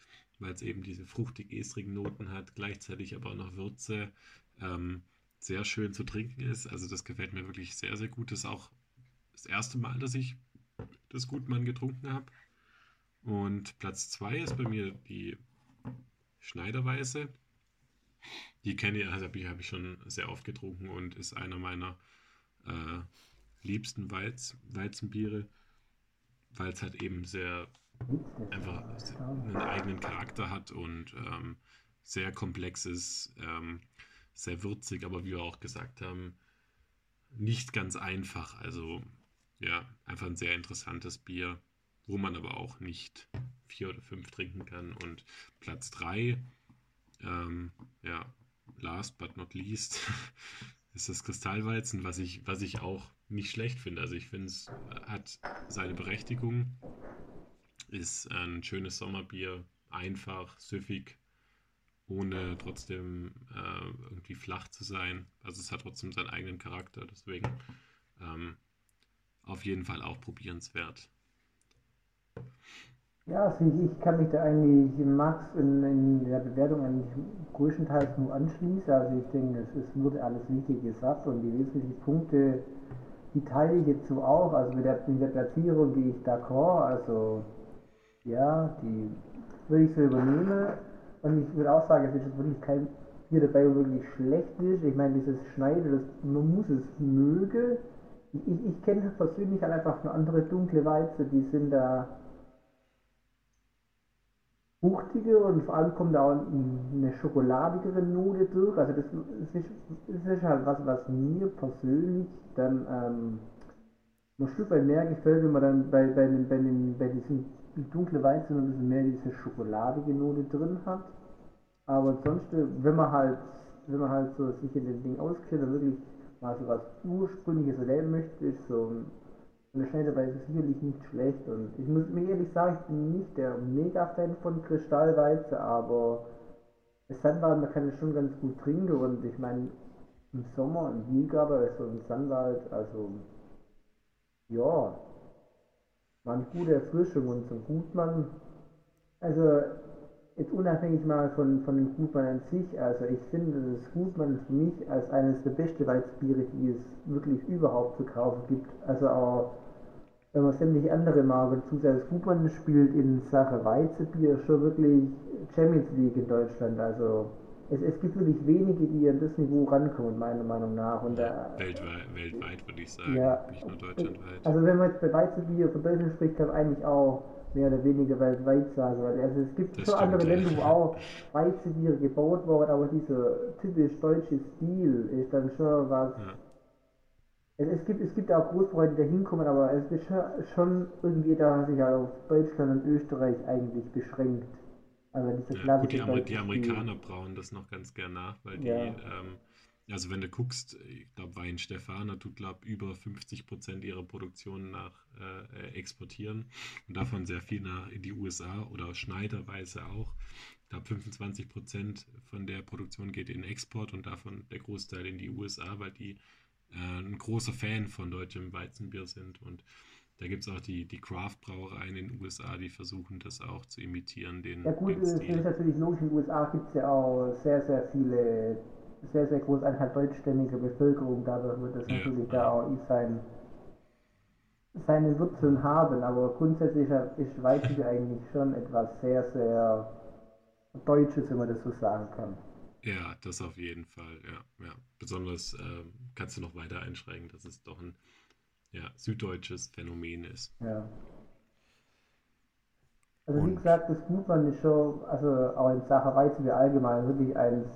weil es eben diese fruchtig-estrigen Noten hat, gleichzeitig aber auch noch Würze, ähm, sehr schön zu trinken ist. Also das gefällt mir wirklich sehr, sehr gut. Das ist auch das erste Mal, dass ich das Gutmann getrunken habe. Und Platz 2 ist bei mir die Schneiderweise. Die kenne ich, also habe ich, hab ich schon sehr oft getrunken und ist einer meiner äh, liebsten Weiz, Weizenbiere, weil es halt eben sehr einfach einen eigenen Charakter hat und ähm, sehr komplex ist, ähm, sehr würzig, aber wie wir auch gesagt haben, nicht ganz einfach. Also ja, einfach ein sehr interessantes Bier, wo man aber auch nicht vier oder fünf trinken kann. Und Platz drei, ähm, ja, last but not least, [laughs] ist das Kristallweizen, was ich, was ich auch nicht schlecht finde. Also ich finde, es hat seine Berechtigung, ist ein schönes Sommerbier, einfach, süffig, ohne trotzdem äh, irgendwie flach zu sein. Also es hat trotzdem seinen eigenen Charakter, deswegen ähm, auf jeden Fall auch probierenswert. Ja, also ich, kann mich da eigentlich Max in, in der Bewertung eigentlich größtenteils nur anschließen. Also ich denke, es, es wurde alles wichtig gesagt und die wesentlichen Punkte, die teile ich jetzt so auch. Also mit der, mit der Platzierung gehe ich d'accord. Also ja, die würde ich so übernehmen. Und ich würde auch sagen, es ist wirklich kein Bier dabei, wo wirklich schlecht ist. Ich meine, dieses Schneiden, das, man muss es mögen. Ich, ich, ich kenne persönlich halt einfach nur andere dunkle Weizen, die sind da fruchtiger und vor allem kommt da auch eine schokoladigere Note durch. Also das, ist, das ist halt was, was mir persönlich dann ähm, ein Stück weit mehr gefällt, wenn man dann bei, bei, bei, den, bei diesem dunklen Weizen ein bisschen mehr diese schokoladige Note drin hat. Aber ansonsten, wenn man halt, wenn man halt so sich in dem Ding auskennt und wirklich mal so was Ursprüngliches erleben möchte, ist so eine Schneiderweise sicherlich nicht schlecht. Und ich muss mir ehrlich sagen, ich bin nicht der Mega-Fan von Kristallweizen, aber das Sandwald, man kann es schon ganz gut trinken und ich meine, im Sommer im Biergabe ist so ein Sandwald, also ja, war eine gute Erfrischung und so Gutmann, also jetzt unabhängig mal von, von dem Gutmann an sich, also ich finde das Gutmann für mich als eines der besten Weißbiere, die es wirklich überhaupt zu kaufen gibt. Also auch wenn man sämtliche andere Marken zusätzlich Gutmann spielt in Sache Weizenbier schon wirklich Champions League in Deutschland. Also es, es gibt wirklich wenige, die an das Niveau rankommen, meiner Meinung nach. Und Ja, da, weltweit, weltweit würde ich sagen, Ja. nicht nur deutschlandweit. also wenn man jetzt bei Weizenbier von Deutschland spricht, kann man eigentlich auch mehr oder weniger weltweit sagen. Also es gibt Das schon andere stimmt. Länder, wo auch Weizenbiere gebaut wurden, aber dieser typisch deutsche Stil ist dann schon was. Ja. Es, es, gibt, es gibt auch Großbräute, die da hinkommen, aber es ist schon, schon irgendwie da sich halt auf Deutschland und Österreich eigentlich beschränkt. Also dieser Ja, gut, die, Amer deutsche die. Amerikaner brauen das noch ganz gern nach, weil die Ja. ähm, also wenn du guckst, ich glaube, Wein Stefana tut, glaube über 50 Prozent ihrer Produktion nach äh, exportieren und davon sehr viel nach in die USA oder schneiderweise auch. Ich glaube, 25 Prozent von der Produktion geht in Export und davon der Großteil in die USA, weil die äh, ein großer Fan von deutschem Weizenbier sind und da gibt es auch die, die Craft-Brauereien in den USA, die versuchen das auch zu imitieren. Den, ja gut, den das ist natürlich logisch, in den USA gibt es ja auch sehr, sehr viele, sehr, sehr große Anteil deutschstämmige Bevölkerung, dadurch wird das ja, natürlich ja. da auch sein, seine Wurzeln haben, aber grundsätzlich ist Weizenbier [laughs] eigentlich schon etwas sehr, sehr Deutsches, wenn man das so sagen kann. Ja, das auf jeden Fall, ja. ja. Besonders äh, kannst du noch weiter einschränken, das ist doch ein ja, süddeutsches Phänomen ist. Ja. Also Und wie gesagt, das Gutmann ist schon, also auch in Sachen Weizenbier allgemein wirklich eins.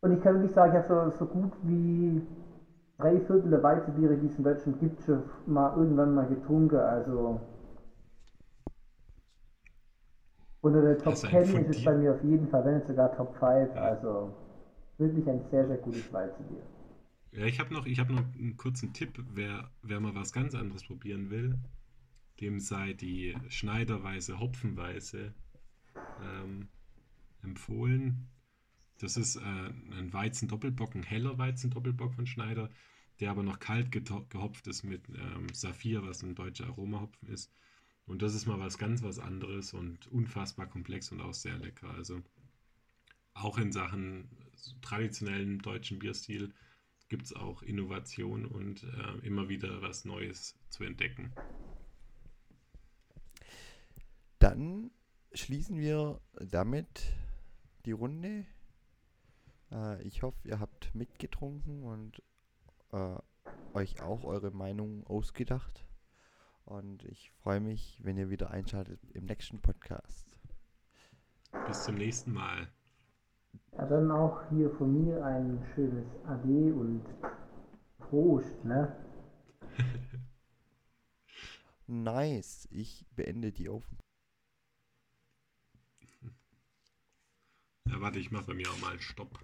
Und ich kann wirklich sagen, ich habe so, so gut wie drei Viertel der Weizenbiere, die es in Deutschland gibt, schon mal irgendwann mal getrunken. Also unter der Top 10 ist es bei mir auf jeden Fall, wenn nicht sogar Top 5. Ja. Also wirklich ein sehr, sehr gutes Weizenbier. Ja, ich habe noch, hab noch einen kurzen Tipp, wer, wer mal was ganz anderes probieren will, dem sei die Schneiderweise Hopfenweise ähm, empfohlen. Das ist äh, ein Weizendoppelbock, ein heller Weizendoppelbock von Schneider, der aber noch kalt gehopft ist mit ähm, Saphir, was ein deutscher Aromahopfen ist. Und das ist mal was ganz was anderes und unfassbar komplex und auch sehr lecker. Also auch in Sachen traditionellen deutschen Bierstil gibt es auch Innovation und äh, immer wieder was Neues zu entdecken. Dann schließen wir damit die Runde. Äh, ich hoffe, ihr habt mitgetrunken und äh, euch auch eure Meinung ausgedacht. Und ich freue mich, wenn ihr wieder einschaltet im nächsten Podcast. Bis zum nächsten Mal. Ja, dann auch hier von mir ein schönes Ade und Prost, ne? [laughs] nice. Ich beende die Aufnahme. Ja, warte, ich mache bei mir auch mal einen Stopp.